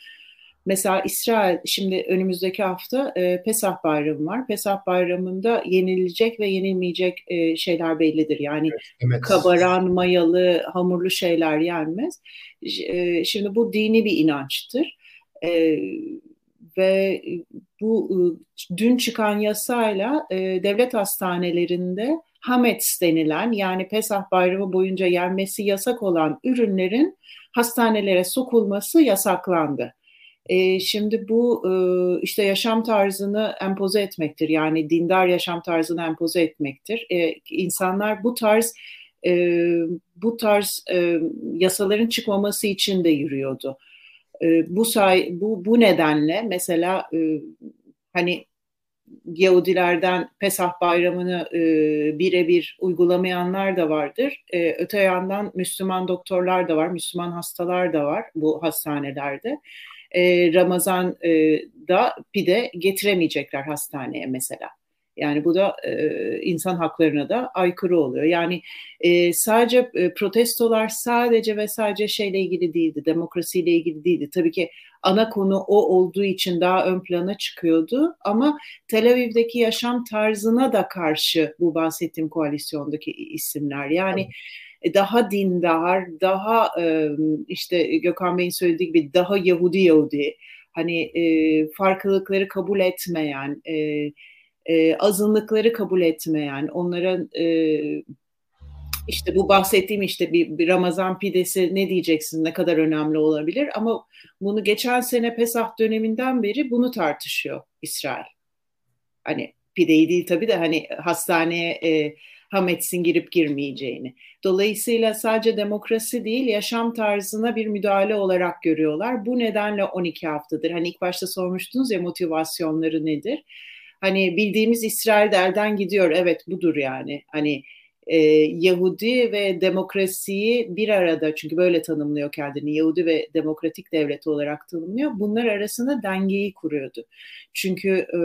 Mesela İsrail şimdi önümüzdeki hafta e, Pesah Bayramı var. Pesah Bayramı'nda yenilecek ve yenilmeyecek e, şeyler bellidir. Yani evet. kabaran, mayalı, hamurlu şeyler yenmez. E, şimdi bu dini bir inançtır. E, ve bu e, dün çıkan yasayla e, devlet hastanelerinde Hametz denilen yani Pesah Bayramı boyunca yenmesi yasak olan ürünlerin hastanelere sokulması yasaklandı. E, şimdi bu e, işte yaşam tarzını empoze etmektir. Yani dindar yaşam tarzını empoze etmektir. E, insanlar bu tarz e, bu tarz e, yasaların çıkmaması için de yürüyordu. E, bu say bu bu nedenle mesela e, hani Yahudilerden Pesah bayramını e, birebir uygulamayanlar da vardır. E, öte yandan Müslüman doktorlar da var, Müslüman hastalar da var bu hastanelerde e, Ramazan'da pide getiremeyecekler hastaneye mesela. Yani bu da e, insan haklarına da aykırı oluyor. Yani e, sadece e, protestolar sadece ve sadece şeyle ilgili değildi, demokrasiyle ilgili değildi. Tabii ki ana konu o olduğu için daha ön plana çıkıyordu. Ama Tel Aviv'deki yaşam tarzına da karşı bu bahsettiğim koalisyondaki isimler. Yani evet daha dindar, daha işte Gökhan Bey'in söylediği gibi daha Yahudi Yahudi, hani e, farklılıkları kabul etmeyen, e, e, azınlıkları kabul etmeyen, onların e, işte bu bahsettiğim işte bir, bir Ramazan pidesi ne diyeceksin ne kadar önemli olabilir ama bunu geçen sene Pesah döneminden beri bunu tartışıyor İsrail. Hani pideyi değil tabii de hani hastaneye e, Hamet'sin girip girmeyeceğini. Dolayısıyla sadece demokrasi değil yaşam tarzına bir müdahale olarak görüyorlar. Bu nedenle 12 haftadır. Hani ilk başta sormuştunuz ya motivasyonları nedir? Hani bildiğimiz İsrail elden gidiyor. Evet budur yani. Hani e, Yahudi ve demokrasiyi bir arada çünkü böyle tanımlıyor kendini Yahudi ve demokratik devlet olarak tanımlıyor. Bunlar arasında dengeyi kuruyordu. Çünkü e,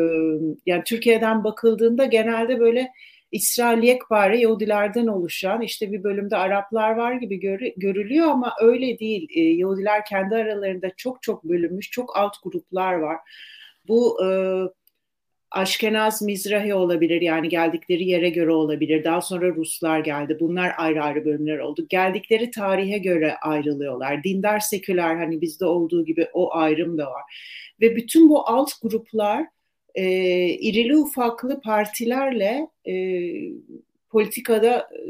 yani Türkiye'den bakıldığında genelde böyle İsrail yekpare Yahudilerden oluşan işte bir bölümde Araplar var gibi gör, görülüyor ama öyle değil. E, Yahudiler kendi aralarında çok çok bölünmüş, çok alt gruplar var. Bu e, Aşkenaz Mizrahi olabilir yani geldikleri yere göre olabilir. Daha sonra Ruslar geldi. Bunlar ayrı ayrı bölümler oldu. Geldikleri tarihe göre ayrılıyorlar. Dindar seküler hani bizde olduğu gibi o ayrım da var. Ve bütün bu alt gruplar e, irili ufaklı partilerle e, politikada e,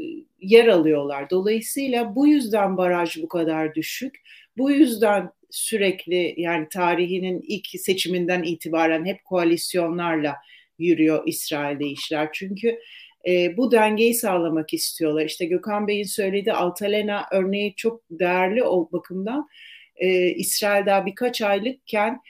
yer alıyorlar. Dolayısıyla bu yüzden baraj bu kadar düşük. Bu yüzden sürekli yani tarihinin ilk seçiminden itibaren hep koalisyonlarla yürüyor İsrail'de işler. Çünkü e, bu dengeyi sağlamak istiyorlar. İşte Gökhan Bey'in söylediği Altalena örneği çok değerli o bakımdan. E, İsrail daha birkaç aylıkken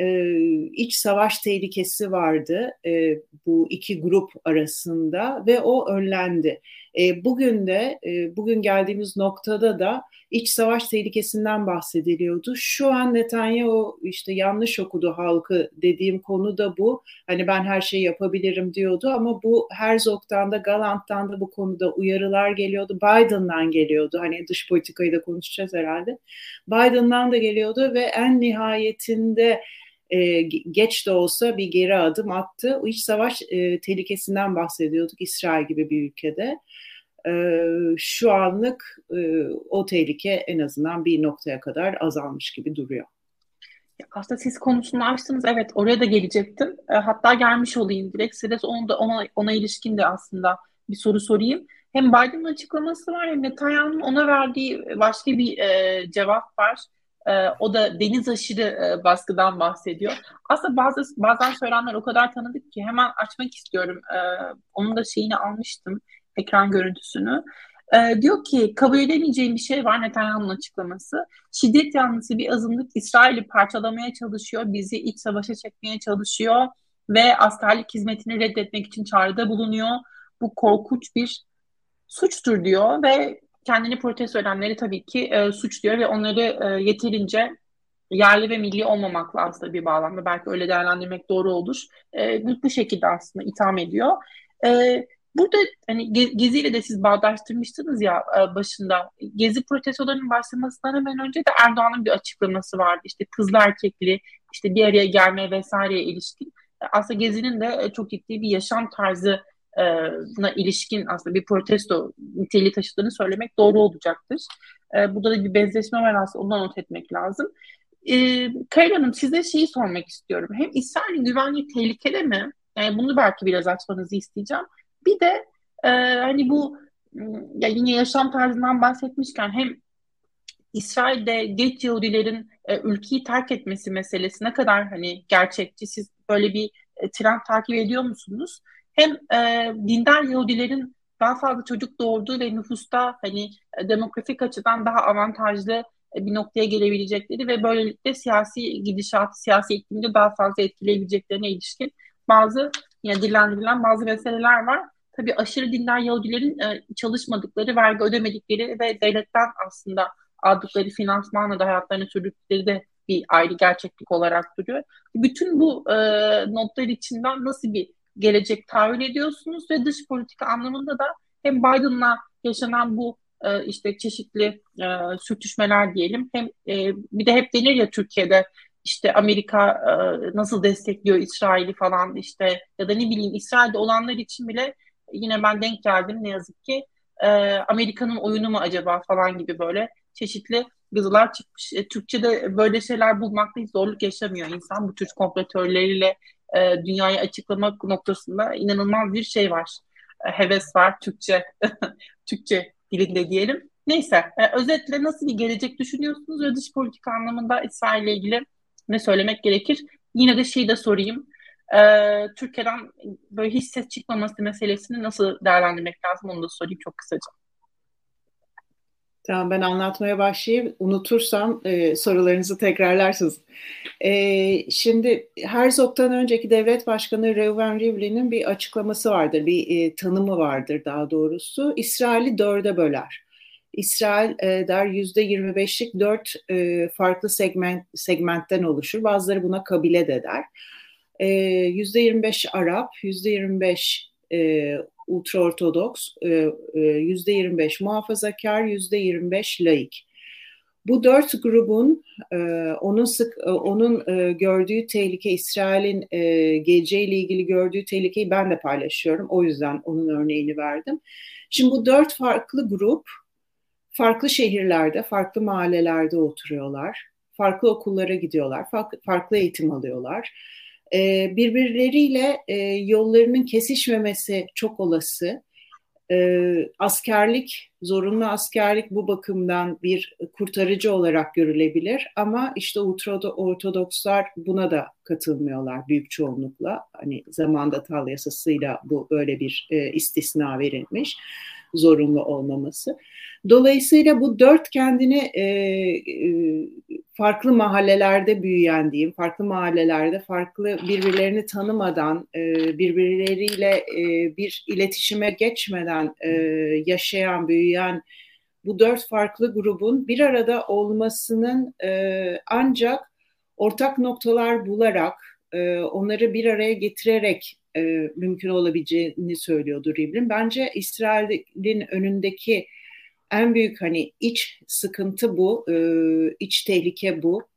e, iç savaş tehlikesi vardı e, bu iki grup arasında ve o önlendi. E, bugün de e, bugün geldiğimiz noktada da iç savaş tehlikesinden bahsediliyordu. Şu an Netanyahu işte yanlış okudu halkı dediğim konu da bu. Hani ben her şeyi yapabilirim diyordu ama bu Herzog'dan da Galant'tan da bu konuda uyarılar geliyordu. Biden'dan geliyordu. Hani dış politikayı da konuşacağız herhalde. Biden'dan da geliyordu ve en nihayetinde e, geç de olsa bir geri adım attı. O iç savaş e, tehlikesinden bahsediyorduk İsrail gibi bir ülkede. E, şu anlık e, o tehlike en azından bir noktaya kadar azalmış gibi duruyor. Aslında siz konusunu açtınız. Evet oraya da gelecektim. E, hatta gelmiş olayım direkt. Size onu da ona, ona ilişkin de aslında bir soru sorayım. Hem Biden'ın açıklaması var hem Netanyahu'nun ona verdiği başka bir e, cevap var. E, o da deniz aşırı e, baskıdan bahsediyor. Aslında bazı bazen söylenenler o kadar tanıdık ki hemen açmak istiyorum. E, onun da şeyini almıştım, ekran görüntüsünü. E, diyor ki kabul edemeyeceğim bir şey var Netanyahu'nun açıklaması. Şiddet yanlısı bir azınlık İsrail'i parçalamaya çalışıyor, bizi iç savaşa çekmeye çalışıyor ve askerlik hizmetini reddetmek için çağrıda bulunuyor. Bu korkunç bir suçtur diyor ve kendini protesto edenleri tabii ki e, suçluyor ve onları e, yeterince yerli ve milli olmamakla aslında bir bağlamda belki öyle değerlendirmek doğru olur. E, bu, bu şekilde aslında itham ediyor. E, burada hani Gezi ile de siz bağdaştırmıştınız ya e, başında. Gezi protestolarının başlamasından hemen önce de Erdoğan'ın bir açıklaması vardı. İşte kızlı erkekli işte bir araya gelmeye vesaireye ilişkin. E, aslında Gezi'nin de e, çok ciddi bir yaşam tarzı na ilişkin aslında bir protesto niteliği taşıdığını söylemek doğru olacaktır. E, burada da bir benzeşme var aslında ondan not etmek lazım. E, Kayra Hanım size şeyi sormak istiyorum. Hem İsrail'in güvenliği tehlikede mi? Yani bunu belki biraz açmanızı isteyeceğim. Bir de e, hani bu ya yine yaşam tarzından bahsetmişken hem İsrail'de geç Yahudilerin e, ülkeyi terk etmesi meselesi ne kadar hani gerçekçi? Siz böyle bir e, trend takip ediyor musunuz? Hem e, dindar Yahudilerin daha fazla çocuk doğurduğu ve nüfusta hani e, demografik açıdan daha avantajlı e, bir noktaya gelebilecekleri ve böylelikle siyasi gidişat, siyasi iklimde daha fazla etkileyebileceklerine ilişkin bazı yine dillendirilen bazı meseleler var. Tabii aşırı dindar Yahudilerin e, çalışmadıkları, vergi ödemedikleri ve devletten aslında aldıkları finansmanla da hayatlarını sürdükleri de bir ayrı gerçeklik olarak duruyor. Bütün bu notlar içinden nasıl bir gelecek tahayyül ediyorsunuz ve dış politika anlamında da hem Biden'la yaşanan bu e, işte çeşitli e, sürtüşmeler diyelim hem e, bir de hep denir ya Türkiye'de işte Amerika e, nasıl destekliyor İsrail'i falan işte ya da ne bileyim İsrail'de olanlar için bile yine ben denk geldim ne yazık ki e, Amerika'nın oyunu mu acaba falan gibi böyle çeşitli yazılar çıkmış. E, Türkçe'de böyle şeyler bulmakta hiç zorluk yaşamıyor insan bu tür kompletörleriyle e, dünyayı açıklamak noktasında inanılmaz bir şey var. E, heves var Türkçe *laughs* Türkçe dilinde diyelim. Neyse e, özetle nasıl bir gelecek düşünüyorsunuz ve dış politika anlamında İsrail ile ilgili ne söylemek gerekir? Yine de şeyi de sorayım. E, Türkiye'den böyle hiç ses çıkmaması meselesini nasıl değerlendirmek lazım onu da sorayım çok kısaca. Tamam ben anlatmaya başlayayım. Unutursam e, sorularınızı tekrarlarsınız. E, şimdi Herzog'dan önceki devlet başkanı Reuven Rivlin'in bir açıklaması vardır, bir e, tanımı vardır daha doğrusu. İsrail'i dörde böler. İsrail e, der yüzde 25'lik dört e, farklı segment segmentten oluşur. Bazıları buna kabile de der. E, yüzde 25 Arap, yüzde 25 e, ultraortodoks, yüzde 25 muhafazakar, yüzde 25 laik. Bu dört grubun e, onun sık e, onun e, gördüğü tehlike İsrail'in geleceğiyle ilgili gördüğü tehlikeyi ben de paylaşıyorum. O yüzden onun örneğini verdim. Şimdi bu dört farklı grup farklı şehirlerde, farklı mahallelerde oturuyorlar. Farklı okullara gidiyorlar, farklı eğitim alıyorlar e, birbirleriyle e, yollarının kesişmemesi çok olası. E, askerlik, zorunlu askerlik bu bakımdan bir kurtarıcı olarak görülebilir ama işte Ortodokslar buna da katılmıyorlar büyük çoğunlukla. Hani zamanda tal yasasıyla bu böyle bir e, istisna verilmiş zorunlu olmaması. Dolayısıyla bu dört kendini e, e, farklı mahallelerde büyüyen diyeyim, farklı mahallelerde farklı birbirlerini tanımadan, e, birbirleriyle e, bir iletişime geçmeden e, yaşayan, büyüyen bu dört farklı grubun bir arada olmasının e, ancak ortak noktalar bularak, e, onları bir araya getirerek e, mümkün olabileceğini söylüyordu Rivlin. Bence İsrail'in önündeki en büyük hani iç sıkıntı bu, iç tehlike bu.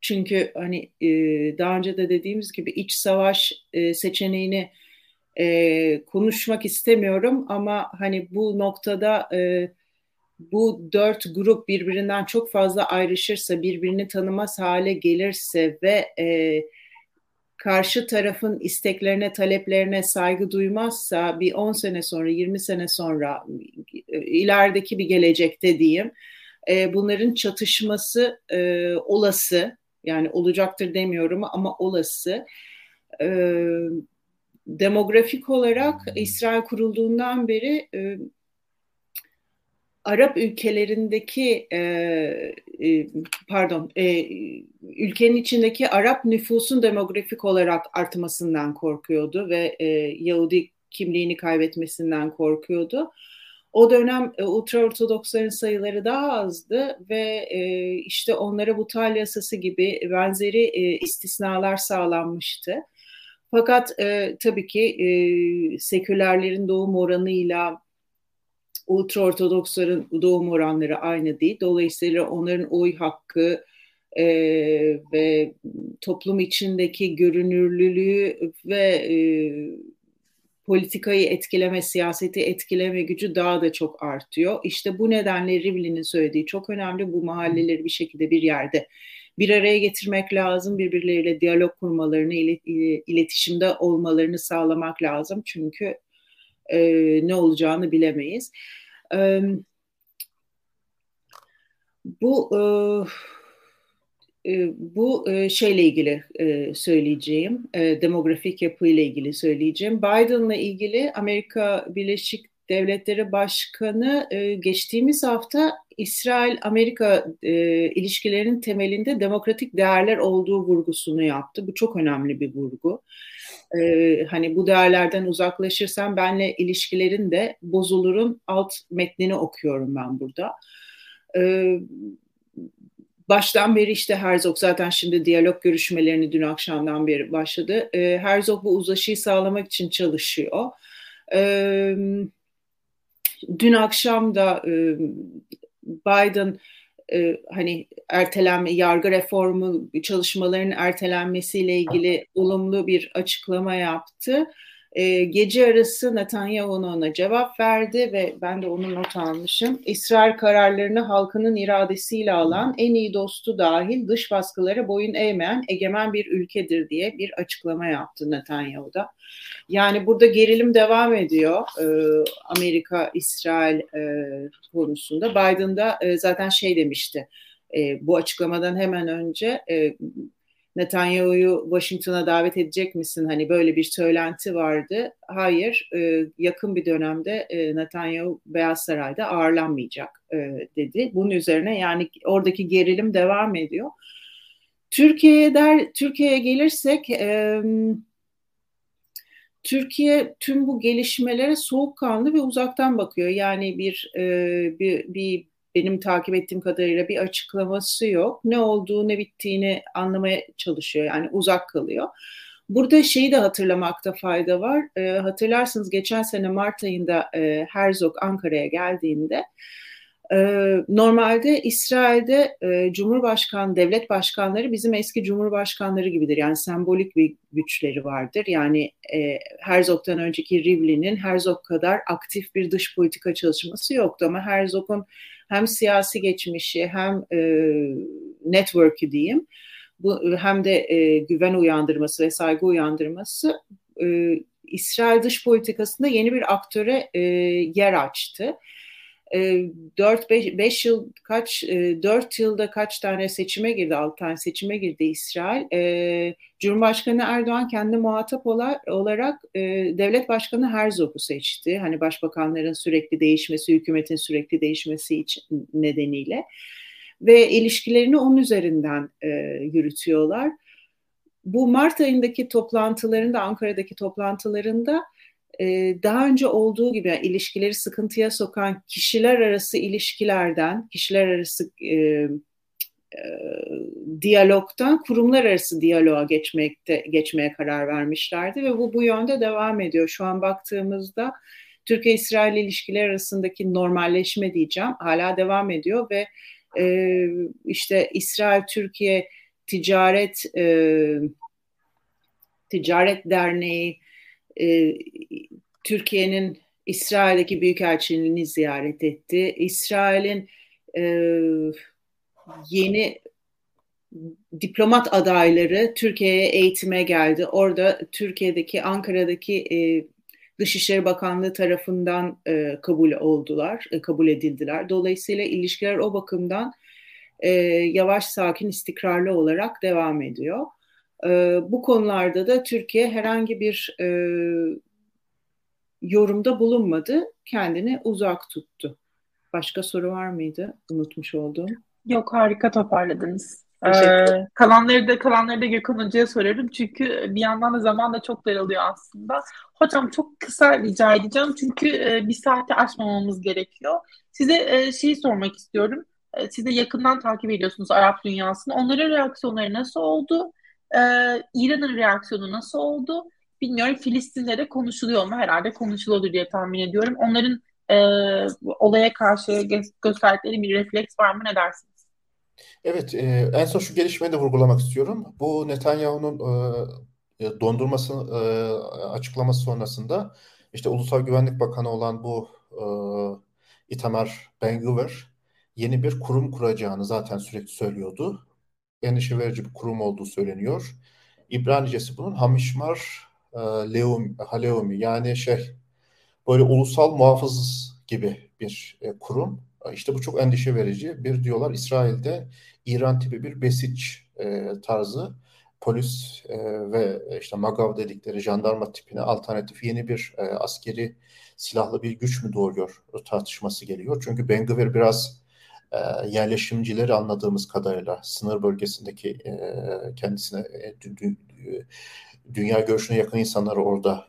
Çünkü hani daha önce de dediğimiz gibi iç savaş seçeneğini konuşmak istemiyorum ama hani bu noktada bu dört grup birbirinden çok fazla ayrışırsa, birbirini tanımaz hale gelirse ve e, karşı tarafın isteklerine, taleplerine saygı duymazsa bir 10 sene sonra, 20 sene sonra ilerideki bir gelecekte diyeyim e, bunların çatışması e, olası yani olacaktır demiyorum ama olası. E, demografik olarak İsrail kurulduğundan beri e, Arap ülkelerindeki e, e, pardon e, ülkenin içindeki Arap nüfusun demografik olarak artmasından korkuyordu ve e, Yahudi kimliğini kaybetmesinden korkuyordu. O dönem e, ultraortodoksların sayıları daha azdı ve e, işte onlara bu tal yasası gibi benzeri e, istisnalar sağlanmıştı. Fakat e, tabii ki e, sekülerlerin doğum oranıyla ultraortodoksların doğum oranları aynı değil. Dolayısıyla onların oy hakkı e, ve toplum içindeki görünürlülüğü ve e, politikayı etkileme, siyaseti etkileme gücü daha da çok artıyor. İşte bu nedenle Rivlin'in söylediği çok önemli. Bu mahalleleri bir şekilde bir yerde bir araya getirmek lazım. Birbirleriyle diyalog kurmalarını, iletişimde olmalarını sağlamak lazım. Çünkü e, ne olacağını bilemeyiz. E, bu e, e, bu e, şeyle ilgili e, söyleyeceğim, demografik yapıyla ilgili söyleyeceğim. Biden'la ilgili Amerika Birleşik Devletleri Başkanı geçtiğimiz hafta İsrail-Amerika ilişkilerinin temelinde demokratik değerler olduğu vurgusunu yaptı. Bu çok önemli bir vurgu. Hani bu değerlerden uzaklaşırsam benle ilişkilerin de bozulurun alt metnini okuyorum ben burada baştan beri işte Herzog zaten şimdi diyalog görüşmelerini dün akşamdan beri başladı. E, Herzog bu uzlaşıyı sağlamak için çalışıyor. E, dün akşam da e, Biden e, hani ertelenme, yargı reformu çalışmalarının ertelenmesiyle ilgili olumlu bir açıklama yaptı. E, gece arası Netanyahu ona cevap verdi ve ben de onu not almışım. İsrail kararlarını halkının iradesiyle alan en iyi dostu dahil dış baskılara boyun eğmeyen egemen bir ülkedir diye bir açıklama yaptı Netanyahu da. Yani burada gerilim devam ediyor e, Amerika-İsrail e, konusunda. Biden da e, zaten şey demişti e, bu açıklamadan hemen önce e, Netanyahu'yu Washington'a davet edecek misin? Hani böyle bir söylenti vardı. Hayır, e, yakın bir dönemde e, Netanyahu Beyaz Saray'da ağırlanmayacak e, dedi. Bunun üzerine yani oradaki gerilim devam ediyor. Türkiye'ye der Türkiye'ye gelirsek e, Türkiye tüm bu gelişmelere soğukkanlı ve uzaktan bakıyor. Yani bir e, bir, bir benim takip ettiğim kadarıyla bir açıklaması yok. Ne olduğu ne bittiğini anlamaya çalışıyor. Yani uzak kalıyor. Burada şeyi de hatırlamakta fayda var. E, hatırlarsınız geçen sene Mart ayında e, Herzog Ankara'ya geldiğinde ee, normalde İsrail'de e, Cumhurbaşkan, devlet başkanları bizim eski Cumhurbaşkanları gibidir. Yani sembolik bir güçleri vardır. Yani e, Herzog'dan önceki Rivlin'in Herzog kadar aktif bir dış politika çalışması yoktu. Ama Herzog'un hem siyasi geçmişi hem e, network'ü diyeyim bu hem de e, güven uyandırması ve saygı uyandırması e, İsrail dış politikasında yeni bir aktöre e, yer açtı. 4-5 yıl kaç 4 yılda kaç tane seçime girdi 6 tane seçime girdi İsrail. E, Cumhurbaşkanı Erdoğan kendi muhatap olarak e, devlet başkanı Herzog'u seçti. Hani başbakanların sürekli değişmesi, hükümetin sürekli değişmesi için nedeniyle ve ilişkilerini onun üzerinden e, yürütüyorlar. Bu Mart ayındaki toplantılarında Ankara'daki toplantılarında e, daha önce olduğu gibi ilişkileri sıkıntıya sokan kişiler arası ilişkilerden, kişiler arası e, e, diyalogtan kurumlar arası diyaloğa geçmekte geçmeye karar vermişlerdi ve bu bu yönde devam ediyor. Şu an baktığımızda Türkiye-İsrail ilişkiler arasındaki normalleşme diyeceğim hala devam ediyor ve e, işte İsrail-Türkiye Ticaret e, Ticaret Derneği e, Türkiye'nin İsrail'deki büyükelçiliğini ziyaret etti. İsrail'in e, yeni diplomat adayları Türkiye'ye eğitime geldi. Orada Türkiye'deki Ankara'daki e, Dışişleri Bakanlığı tarafından e, kabul oldular, e, kabul edildiler. Dolayısıyla ilişkiler o bakımdan e, yavaş, sakin, istikrarlı olarak devam ediyor. E, bu konularda da Türkiye herhangi bir e, yorumda bulunmadı, kendini uzak tuttu. Başka soru var mıydı? Unutmuş olduğum. Yok harika toparladınız. Ee, kalanları da kalanları da Gökhan Hoca'ya sorarım. Çünkü bir yandan da zaman da çok daralıyor aslında. Hocam çok kısa rica edeceğim. Çünkü e, bir saati aşmamamız gerekiyor. Size e, şeyi sormak istiyorum. E, siz de yakından takip ediyorsunuz Arap dünyasını. Onların reaksiyonları nasıl oldu? E, İran'ın reaksiyonu nasıl oldu? Bilmiyorum Filistin'de de konuşuluyor mu? Herhalde konuşuluyordur diye tahmin ediyorum. Onların e, olaya karşı gösterdikleri bir refleks var mı? Ne dersiniz? Evet, e, en son şu gelişmeyi de vurgulamak istiyorum. Bu Netanyahu'nun e, dondurması e, açıklaması sonrasında işte Ulusal Güvenlik Bakanı olan bu e, Itamar Ben-Gvir yeni bir kurum kuracağını zaten sürekli söylüyordu. Endişe verici bir kurum olduğu söyleniyor. İbranicesi bunun Hamishmar e, Leum, Haleumi yani şey böyle ulusal muhafız gibi bir e, kurum. İşte bu çok endişe verici. Bir diyorlar İsrail'de İran tipi bir besiç e, tarzı polis e, ve işte MAGAV dedikleri jandarma tipine alternatif yeni bir e, askeri silahlı bir güç mü doğuyor tartışması geliyor. Çünkü Ben Gvir biraz e, yerleşimcileri anladığımız kadarıyla sınır bölgesindeki e, kendisine e, dü, dü, dünya görüşüne yakın insanları orada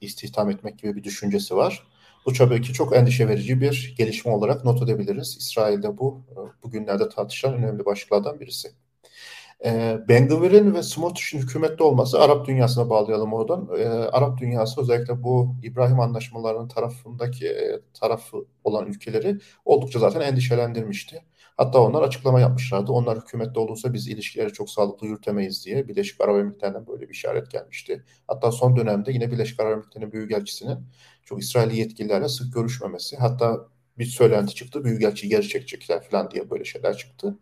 istihdam etmek gibi bir düşüncesi var. Bu tabii ki çok endişe verici bir gelişme olarak not edebiliriz. İsrail'de bu bugünlerde tartışılan önemli başlıklardan birisi. E, ben Gvir'in ve Smotrich'in hükümette olması Arap dünyasına bağlayalım oradan. E, Arap dünyası özellikle bu İbrahim anlaşmalarının tarafındaki e, tarafı olan ülkeleri oldukça zaten endişelendirmişti. Hatta onlar açıklama yapmışlardı. Onlar hükümette olursa biz ilişkileri çok sağlıklı yürütemeyiz diye Birleşik Arap Emirlikleri'nden böyle bir işaret gelmişti. Hatta son dönemde yine Birleşik Arap Emirlikleri'nin büyükelçisinin çok İsrail yetkililerle sık görüşmemesi. Hatta bir söylenti çıktı. Büyükelçi geri çekecekler falan diye böyle şeyler çıktı.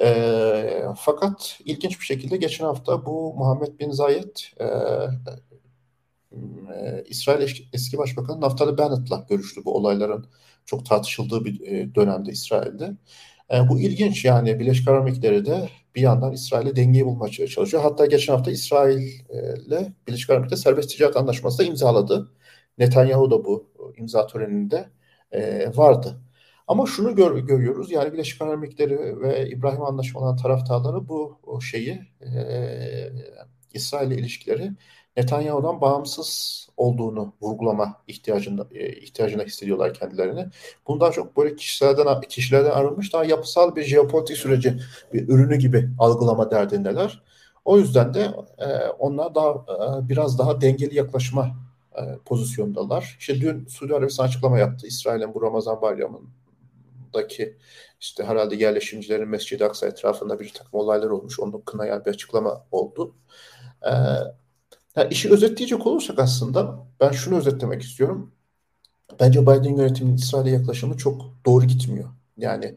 E, fakat ilginç bir şekilde geçen hafta bu Muhammed Bin Zayed e, e, İsrail eski başbakanı Naftali Bennett'la görüştü bu olayların çok tartışıldığı bir e, dönemde İsrail'de. E, bu ilginç yani Birleşik Arap Emirlikleri de bir yandan İsrail'e dengeyi bulmaya çalışıyor. Hatta geçen hafta İsrail ile Birleşik Arap Emirlikleri serbest ticaret anlaşması da imzaladı. Netanyahu da bu imza töreninde e, vardı. Ama şunu gör, görüyoruz yani Birleşik Arap Emirlikleri ve İbrahim Anlaşmaları'nın taraftarları bu şeyi e, İsrail ile ilişkileri Netanyahu'dan bağımsız olduğunu vurgulama ihtiyacında ihtiyacına hissediyorlar kendilerini. Bundan çok böyle kişilerden kişilerden arınmış daha yapısal bir jeopolitik süreci bir ürünü gibi algılama derdindeler. O yüzden de e, onlar daha e, biraz daha dengeli yaklaşma e, pozisyondalar. İşte dün Suudi Arabistan açıklama yaptı. İsrail'in bu Ramazan bayramındaki işte herhalde yerleşimcilerin Mescid-i Aksa etrafında bir takım olaylar olmuş. Onu kınayan bir açıklama oldu. Ee, yani işi özetleyecek olursak aslında ben şunu özetlemek istiyorum. Bence Biden yönetiminin İsrail'e yaklaşımı çok doğru gitmiyor. Yani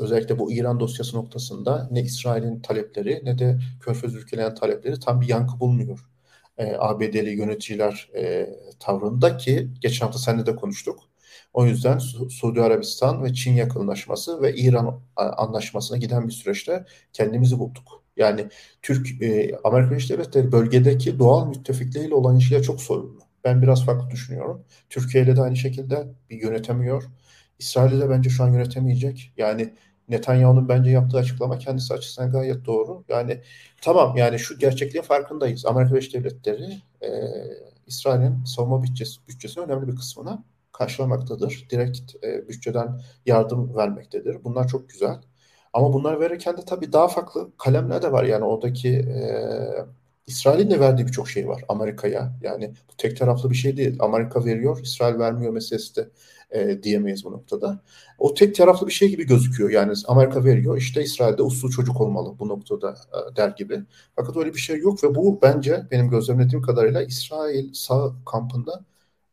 özellikle bu İran dosyası noktasında ne İsrail'in talepleri ne de Körfez ülkelerinin talepleri tam bir yankı bulmuyor. E, ABD'li yöneticiler e, tavrında ki geçen hafta seninle de konuştuk. O yüzden Su Suudi Arabistan ve Çin yakınlaşması ve İran anlaşmasına giden bir süreçte kendimizi bulduk. Yani Türk e, Amerika Birleşik Devletleri bölgedeki doğal müttefikleriyle olan ilişkiler çok sorunlu. Ben biraz farklı düşünüyorum. Türkiye ile de aynı şekilde bir yönetemiyor. İsrail'de de bence şu an yönetemeyecek. Yani Netanyahu'nun bence yaptığı açıklama kendisi açısından gayet doğru. Yani tamam yani şu gerçekliğin farkındayız. Amerika Birleşik Devletleri e, İsrail'in savunma bütçesi, bütçesinin önemli bir kısmını karşılamaktadır. Direkt e, bütçeden yardım vermektedir. Bunlar çok güzel. Ama bunları verirken de tabii daha farklı kalemler de var. Yani oradaki e, İsrail'in de verdiği birçok şey var Amerika'ya. Yani bu tek taraflı bir şey değil. Amerika veriyor, İsrail vermiyor meselesi de e, diyemeyiz bu noktada. O tek taraflı bir şey gibi gözüküyor. Yani Amerika veriyor, işte İsrail'de uslu çocuk olmalı bu noktada e, der gibi. Fakat öyle bir şey yok ve bu bence benim gözlemlediğim kadarıyla İsrail sağ kampında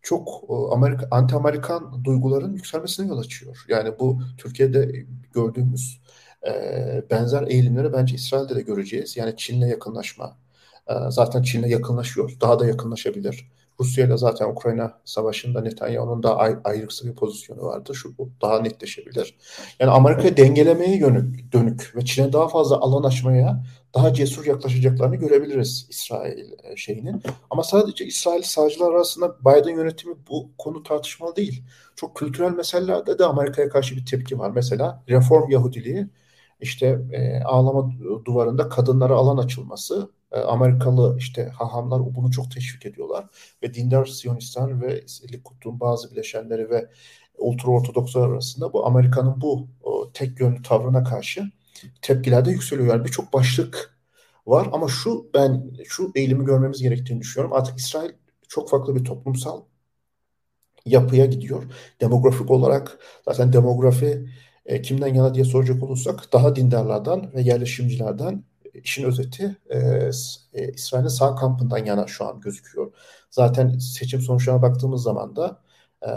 çok Amerika anti-Amerikan duyguların yükselmesine yol açıyor. Yani bu Türkiye'de gördüğümüz e, benzer eğilimleri bence İsrail'de de göreceğiz. Yani Çin'le yakınlaşma. E, zaten Çin'le yakınlaşıyor. Daha da yakınlaşabilir. Rusya ile zaten Ukrayna savaşında Netanyahu'nun ay- ayrıksı bir pozisyonu vardı. Şu bu daha netleşebilir. Yani Amerika'yı dengelemeye yönük, dönük ve Çin'e daha fazla alan açmaya daha cesur yaklaşacaklarını görebiliriz İsrail e, şeyinin. Ama sadece İsrail sağcılar arasında Biden yönetimi bu konu tartışmalı değil. Çok kültürel meselelerde de Amerika'ya karşı bir tepki var. Mesela reform Yahudiliği işte e, ağlama duvarında kadınlara alan açılması, Amerikalı işte hahamlar bunu çok teşvik ediyorlar ve dindar Siyonistler ve Likud'un bazı bileşenleri ve ultraortodokslar arasında bu Amerika'nın bu tek yönlü tavrına karşı tepkiler de yükseliyor. Yani birçok başlık var ama şu ben şu eğilimi görmemiz gerektiğini düşünüyorum. Artık İsrail çok farklı bir toplumsal yapıya gidiyor. Demografik olarak zaten demografi e, kimden yana diye soracak olursak daha dindarlardan ve yerleşimcilerden işin özeti e, e, İsrail'in sağ kampından yana şu an gözüküyor. Zaten seçim sonuçlarına baktığımız zaman da e,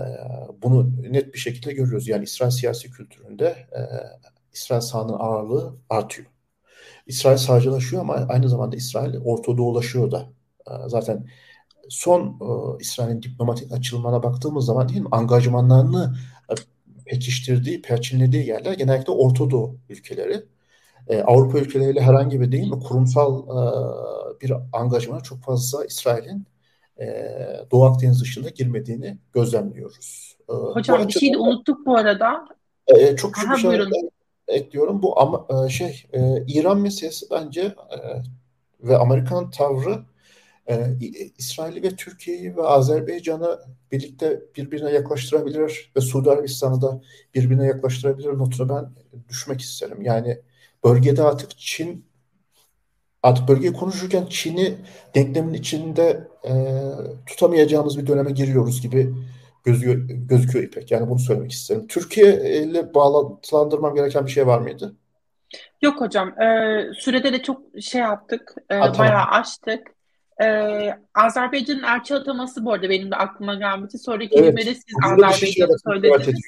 bunu net bir şekilde görüyoruz. Yani İsrail siyasi kültüründe e, İsrail sağının ağırlığı artıyor. İsrail sağcılaşıyor ama aynı zamanda İsrail Ortodoğulaşıyor da. E, zaten son e, İsrail'in diplomatik açılımına baktığımız zaman değil mi angajmanlarını e, pekiştirdiği, perçinlediği yerler genellikle Ortadoğu ülkeleri. E, Avrupa ülkeleriyle herhangi bir değil mi kurumsal e, bir angajmana çok fazla İsrail'in e, Doğu Akdeniz dışında girmediğini gözlemliyoruz. E, Hocam bir şey de unuttuk bu arada. E, çok küçük bir şey ekliyorum. Bu ama e, şey e, İran meselesi bence e, ve Amerikan tavrı e, İsrail'i ve Türkiye'yi ve Azerbaycan'ı birlikte birbirine yaklaştırabilir ve Suudi Arabistan'ı da birbirine yaklaştırabilir notunu ben düşmek isterim. Yani bölgede artık Çin artık bölgeyi konuşurken Çin'i denklemin içinde e, tutamayacağımız bir döneme giriyoruz gibi gözüküyor, gözüküyor İpek. Yani bunu söylemek isterim. Türkiye ile bağlantılandırmam gereken bir şey var mıydı? Yok hocam. E, sürede de çok şey yaptık. E, ha, tamam. Bayağı açtık. E, Azerbaycan'ın elçi ataması bu arada benim de aklıma gelmişti. Sonraki evet. kelimede siz Azerbaycan'ı söylediniz.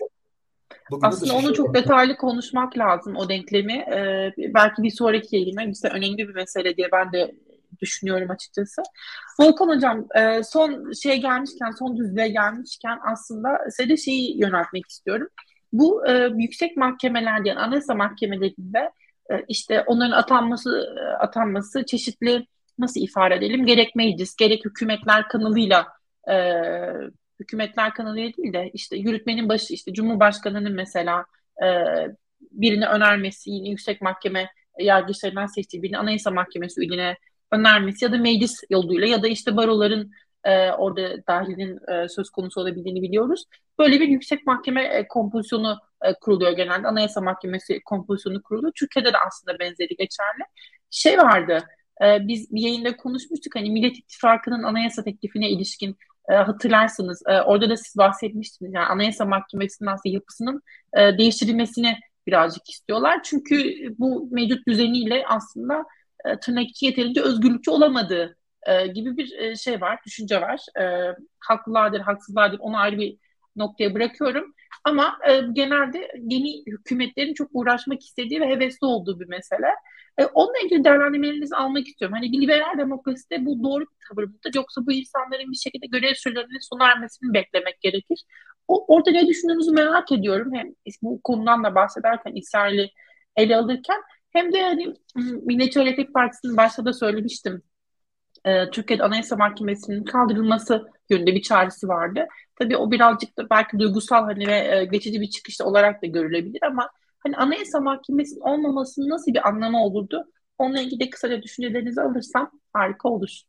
Bugün Aslında onu çok detaylı konuşmak lazım o denklemi. Ee, belki bir sonraki yayına bize önemli bir mesele diye ben de düşünüyorum açıkçası. Volkan Hocam e, son şey gelmişken, son düzlüğe gelmişken aslında size şeyi yöneltmek istiyorum. Bu e, yüksek mahkemelerde, yani anayasa mahkemelerinde e, işte onların atanması atanması çeşitli nasıl ifade edelim gerek meclis gerek hükümetler kanalıyla e, hükümetler kanalıyla değil de işte yürütmenin başı işte Cumhurbaşkanı'nın mesela e, birini önermesi yine yüksek mahkeme yargıçlarından seçtiği birini anayasa mahkemesi üyeline önermesi ya da meclis yoluyla ya da işte baroların e, orada dahilinin e, söz konusu olabildiğini biliyoruz. Böyle bir yüksek mahkeme e, kompozisyonu e, kuruluyor genelde. Anayasa Mahkemesi kompozisyonu kuruluyor. Türkiye'de de aslında benzeri geçerli. Şey vardı, e, biz bir yayında konuşmuştuk hani Millet İttifakı'nın anayasa teklifine ilişkin e, hatırlarsınız. E, orada da siz bahsetmiştiniz. Yani Anayasa Mahkemesi'nin aslında yapısının e, değiştirilmesini birazcık istiyorlar. Çünkü bu mevcut düzeniyle aslında e, tırnak içi yeterince özgürlükçü olamadığı e, gibi bir şey var, düşünce var. E, haklılardır, haksızlardır onu ayrı bir noktaya bırakıyorum. Ama e, genelde yeni hükümetlerin çok uğraşmak istediği ve hevesli olduğu bir mesele. E, onunla ilgili değerlendirmelerinizi almak istiyorum. Hani bir liberal demokraside bu doğru bir tavır mıdır? Yoksa bu insanların bir şekilde görev sürelerinin sona ermesini beklemek gerekir. O, orada ne düşündüğünüzü merak ediyorum. Hem bu konudan da bahsederken İsrail'i ele alırken hem de hani Milliyetçi Hareket Partisi'nin başta da söylemiştim. E, Türkiye'de Anayasa Mahkemesi'nin kaldırılması yönünde bir çağrısı vardı. Tabii o birazcık da belki duygusal hani ve e, geçici bir çıkış olarak da görülebilir ama hani Anayasa Mahkemesi'nin olmamasının nasıl bir anlamı olurdu? Onunla ilgili de kısaca düşüncelerinizi alırsam harika olur.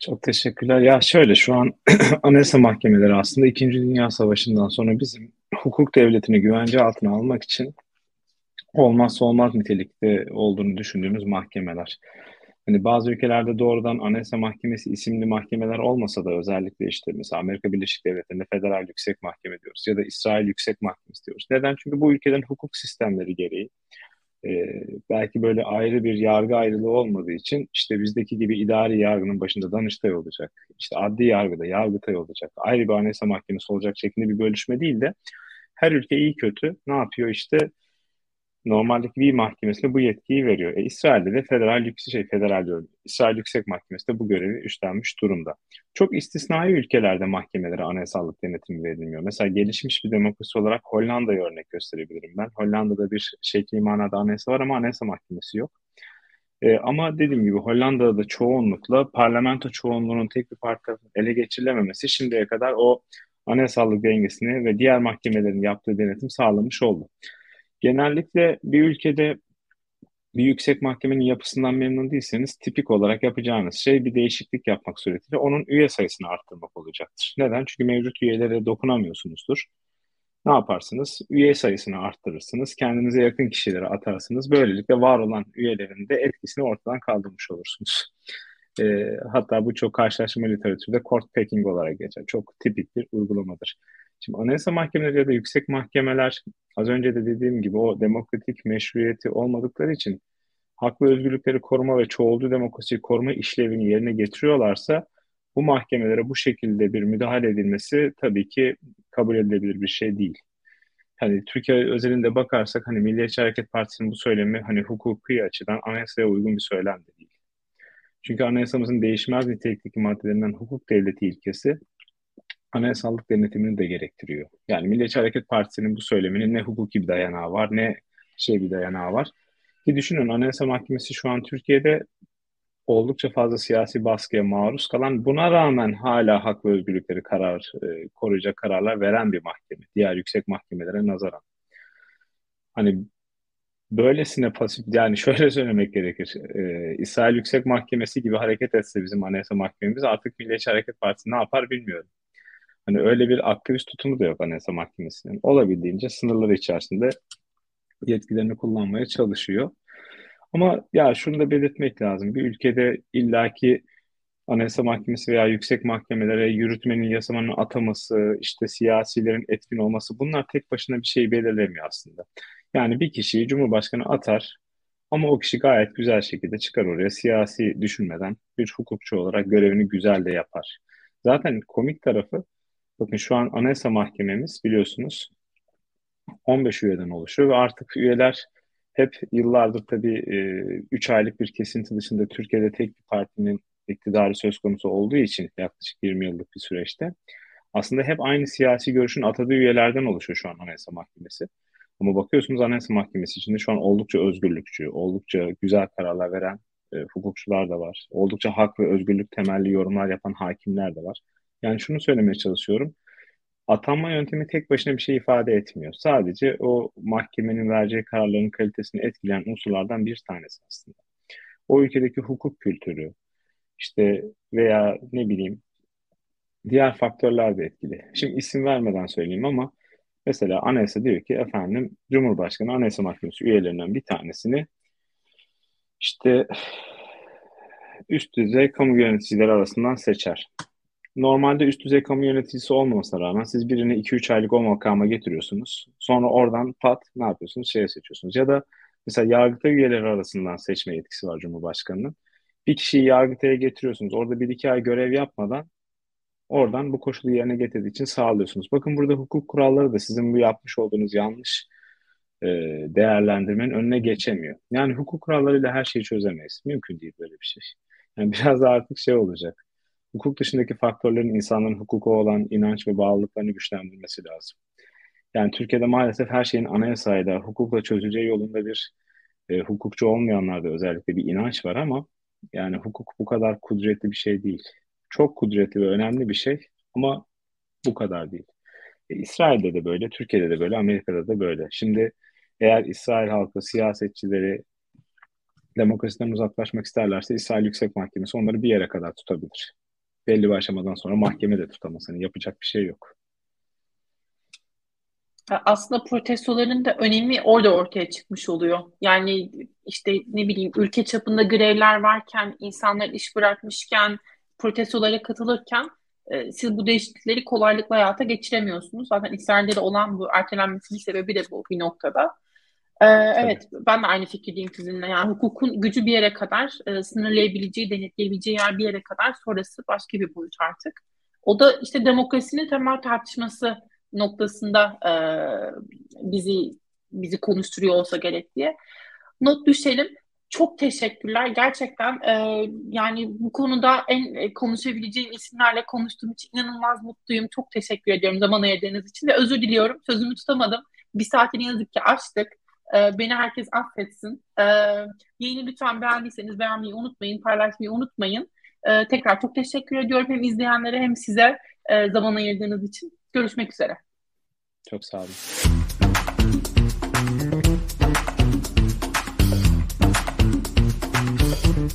Çok teşekkürler. Ya şöyle şu an *clears throat* Anayasa Mahkemeleri aslında İkinci Dünya Savaşı'ndan sonra bizim hukuk devletini güvence altına almak için olmazsa olmaz nitelikte olduğunu düşündüğümüz mahkemeler. Hani bazı ülkelerde doğrudan Anayasa Mahkemesi isimli mahkemeler olmasa da özellikle işte mesela Amerika Birleşik Devletleri'nde Federal Yüksek Mahkeme diyoruz ya da İsrail Yüksek Mahkemesi diyoruz. Neden? Çünkü bu ülkelerin hukuk sistemleri gereği e, belki böyle ayrı bir yargı ayrılığı olmadığı için işte bizdeki gibi idari yargının başında Danıştay olacak, işte adli yargıda Yargıtay olacak, ayrı bir Anayasa Mahkemesi olacak şeklinde bir bölüşme değil de her ülke iyi kötü ne yapıyor işte normaldeki bir mahkemesine bu yetkiyi veriyor. E, İsrail'de de federal yüksek şey federal diyorum. İsrail Yüksek Mahkemesi de bu görevi üstlenmiş durumda. Çok istisnai ülkelerde mahkemelere anayasallık denetimi verilmiyor. Mesela gelişmiş bir demokrasi olarak Hollanda'ya örnek gösterebilirim ben. Hollanda'da bir şekli manada anayasa var ama anayasa mahkemesi yok. E, ama dediğim gibi Hollanda'da da çoğunlukla parlamento çoğunluğunun tek bir parti ele geçirilememesi şimdiye kadar o anayasallık dengesini ve diğer mahkemelerin yaptığı denetim sağlamış oldu. Genellikle bir ülkede bir yüksek mahkemenin yapısından memnun değilseniz tipik olarak yapacağınız şey bir değişiklik yapmak suretiyle onun üye sayısını arttırmak olacaktır. Neden? Çünkü mevcut üyelere dokunamıyorsunuzdur. Ne yaparsınız? Üye sayısını arttırırsınız. Kendinize yakın kişileri atarsınız. Böylelikle var olan üyelerin de etkisini ortadan kaldırmış olursunuz. E, hatta bu çok karşılaşma literatürde court packing olarak geçer. Çok tipik bir uygulamadır. Şimdi anayasa mahkemeleri ya da yüksek mahkemeler az önce de dediğim gibi o demokratik meşruiyeti olmadıkları için hak ve özgürlükleri koruma ve çoğulcu demokrasiyi koruma işlevini yerine getiriyorlarsa bu mahkemelere bu şekilde bir müdahale edilmesi tabii ki kabul edilebilir bir şey değil. Hani Türkiye özelinde bakarsak hani Milliyetçi Hareket Partisi'nin bu söylemi hani hukuki açıdan anayasaya uygun bir söylem de değil. Çünkü anayasamızın değişmez nitelikteki maddelerinden hukuk devleti ilkesi anayasallık denetimini de gerektiriyor. Yani Milliyetçi Hareket Partisi'nin bu söyleminin ne hukuki bir dayanağı var ne şey bir dayanağı var. Ki düşünün Anayasa Mahkemesi şu an Türkiye'de oldukça fazla siyasi baskıya maruz kalan buna rağmen hala hak ve özgürlükleri karar e, koruyacak kararlar veren bir mahkeme. Diğer yüksek mahkemelere nazaran. Hani böylesine pasif yani şöyle *laughs* söylemek gerekir. E, İsrail Yüksek Mahkemesi gibi hareket etse bizim Anayasa Mahkememiz artık Milliyetçi Hareket Partisi ne yapar bilmiyorum. Hani öyle bir aktivist tutumu da yok Anayasa Mahkemesi'nin. Olabildiğince sınırları içerisinde yetkilerini kullanmaya çalışıyor. Ama ya şunu da belirtmek lazım. Bir ülkede illaki Anayasa Mahkemesi veya yüksek mahkemelere yürütmenin, yasamanın ataması, işte siyasilerin etkin olması bunlar tek başına bir şey belirlemiyor aslında. Yani bir kişiyi Cumhurbaşkanı atar ama o kişi gayet güzel şekilde çıkar oraya siyasi düşünmeden bir hukukçu olarak görevini güzel de yapar. Zaten komik tarafı bakın şu an Anayasa Mahkememiz biliyorsunuz 15 üyeden oluşuyor ve artık üyeler hep yıllardır tabii 3 e, aylık bir kesinti dışında Türkiye'de tek bir partinin iktidarı söz konusu olduğu için yaklaşık 20 yıllık bir süreçte aslında hep aynı siyasi görüşün atadığı üyelerden oluşuyor şu an Anayasa Mahkemesi. Ama bakıyorsunuz Anayasa Mahkemesi içinde şu an oldukça özgürlükçü, oldukça güzel kararlar veren e, hukukçular da var. Oldukça hak ve özgürlük temelli yorumlar yapan hakimler de var. Yani şunu söylemeye çalışıyorum. Atanma yöntemi tek başına bir şey ifade etmiyor. Sadece o mahkemenin vereceği kararların kalitesini etkileyen unsurlardan bir tanesi aslında. O ülkedeki hukuk kültürü, işte veya ne bileyim diğer faktörler de etkili. Şimdi isim vermeden söyleyeyim ama mesela anayasa diyor ki efendim Cumhurbaşkanı Anayasa Mahkemesi üyelerinden bir tanesini işte üst düzey kamu yöneticileri arasından seçer normalde üst düzey kamu yöneticisi olmamasına rağmen siz birini 2-3 aylık o makama getiriyorsunuz. Sonra oradan pat ne yapıyorsunuz? Şeye seçiyorsunuz. Ya da mesela yargıtay üyeleri arasından seçme yetkisi var Cumhurbaşkanı'nın. Bir kişiyi yargıtaya getiriyorsunuz. Orada 1-2 ay görev yapmadan oradan bu koşulu yerine getirdiği için sağlıyorsunuz. Bakın burada hukuk kuralları da sizin bu yapmış olduğunuz yanlış e, değerlendirmenin önüne geçemiyor. Yani hukuk kurallarıyla her şeyi çözemeyiz. Mümkün değil böyle bir şey. Yani *laughs* biraz da artık şey olacak hukuk dışındaki faktörlerin insanların hukuka olan inanç ve bağlılıklarını güçlendirmesi lazım. Yani Türkiye'de maalesef her şeyin anayasayla, hukukla çözüleceği yolunda bir e, hukukçu olmayanlarda özellikle bir inanç var ama yani hukuk bu kadar kudretli bir şey değil. Çok kudretli ve önemli bir şey ama bu kadar değil. E, İsrail'de de böyle, Türkiye'de de böyle, Amerika'da da böyle. Şimdi eğer İsrail halkı, siyasetçileri demokrasiden uzaklaşmak isterlerse İsrail Yüksek Mahkemesi onları bir yere kadar tutabilir belli bir aşamadan sonra mahkeme de tutamaz. Hani yapacak bir şey yok. Aslında protestoların da önemi orada ortaya çıkmış oluyor. Yani işte ne bileyim ülke çapında grevler varken, insanlar iş bırakmışken, protestolara katılırken e, siz bu değişiklikleri kolaylıkla hayata geçiremiyorsunuz. Zaten İsrail'de de olan bu ertelenmesinin sebebi de bu bir noktada. Ee, evet, ben de aynı fikirdeyim sizinle. Yani hukukun gücü bir yere kadar, e, sınırlayabileceği, denetleyebileceği yer bir yere kadar, sonrası başka bir boyut artık. O da işte demokrasinin temel tartışması noktasında e, bizi bizi konuşturuyor olsa gerek diye. Not düşelim. Çok teşekkürler. Gerçekten e, yani bu konuda en e, konuşabileceğim isimlerle konuştuğum için inanılmaz mutluyum. Çok teşekkür ediyorum zaman ayırdığınız için ve özür diliyorum. Sözümü tutamadım. Bir saatini yazık ki açtık. E, beni herkes affetsin. E, yayını lütfen beğendiyseniz beğenmeyi unutmayın, paylaşmayı unutmayın. E, tekrar çok teşekkür ediyorum hem izleyenlere hem size e, zaman ayırdığınız için. Görüşmek üzere. Çok sağ olun.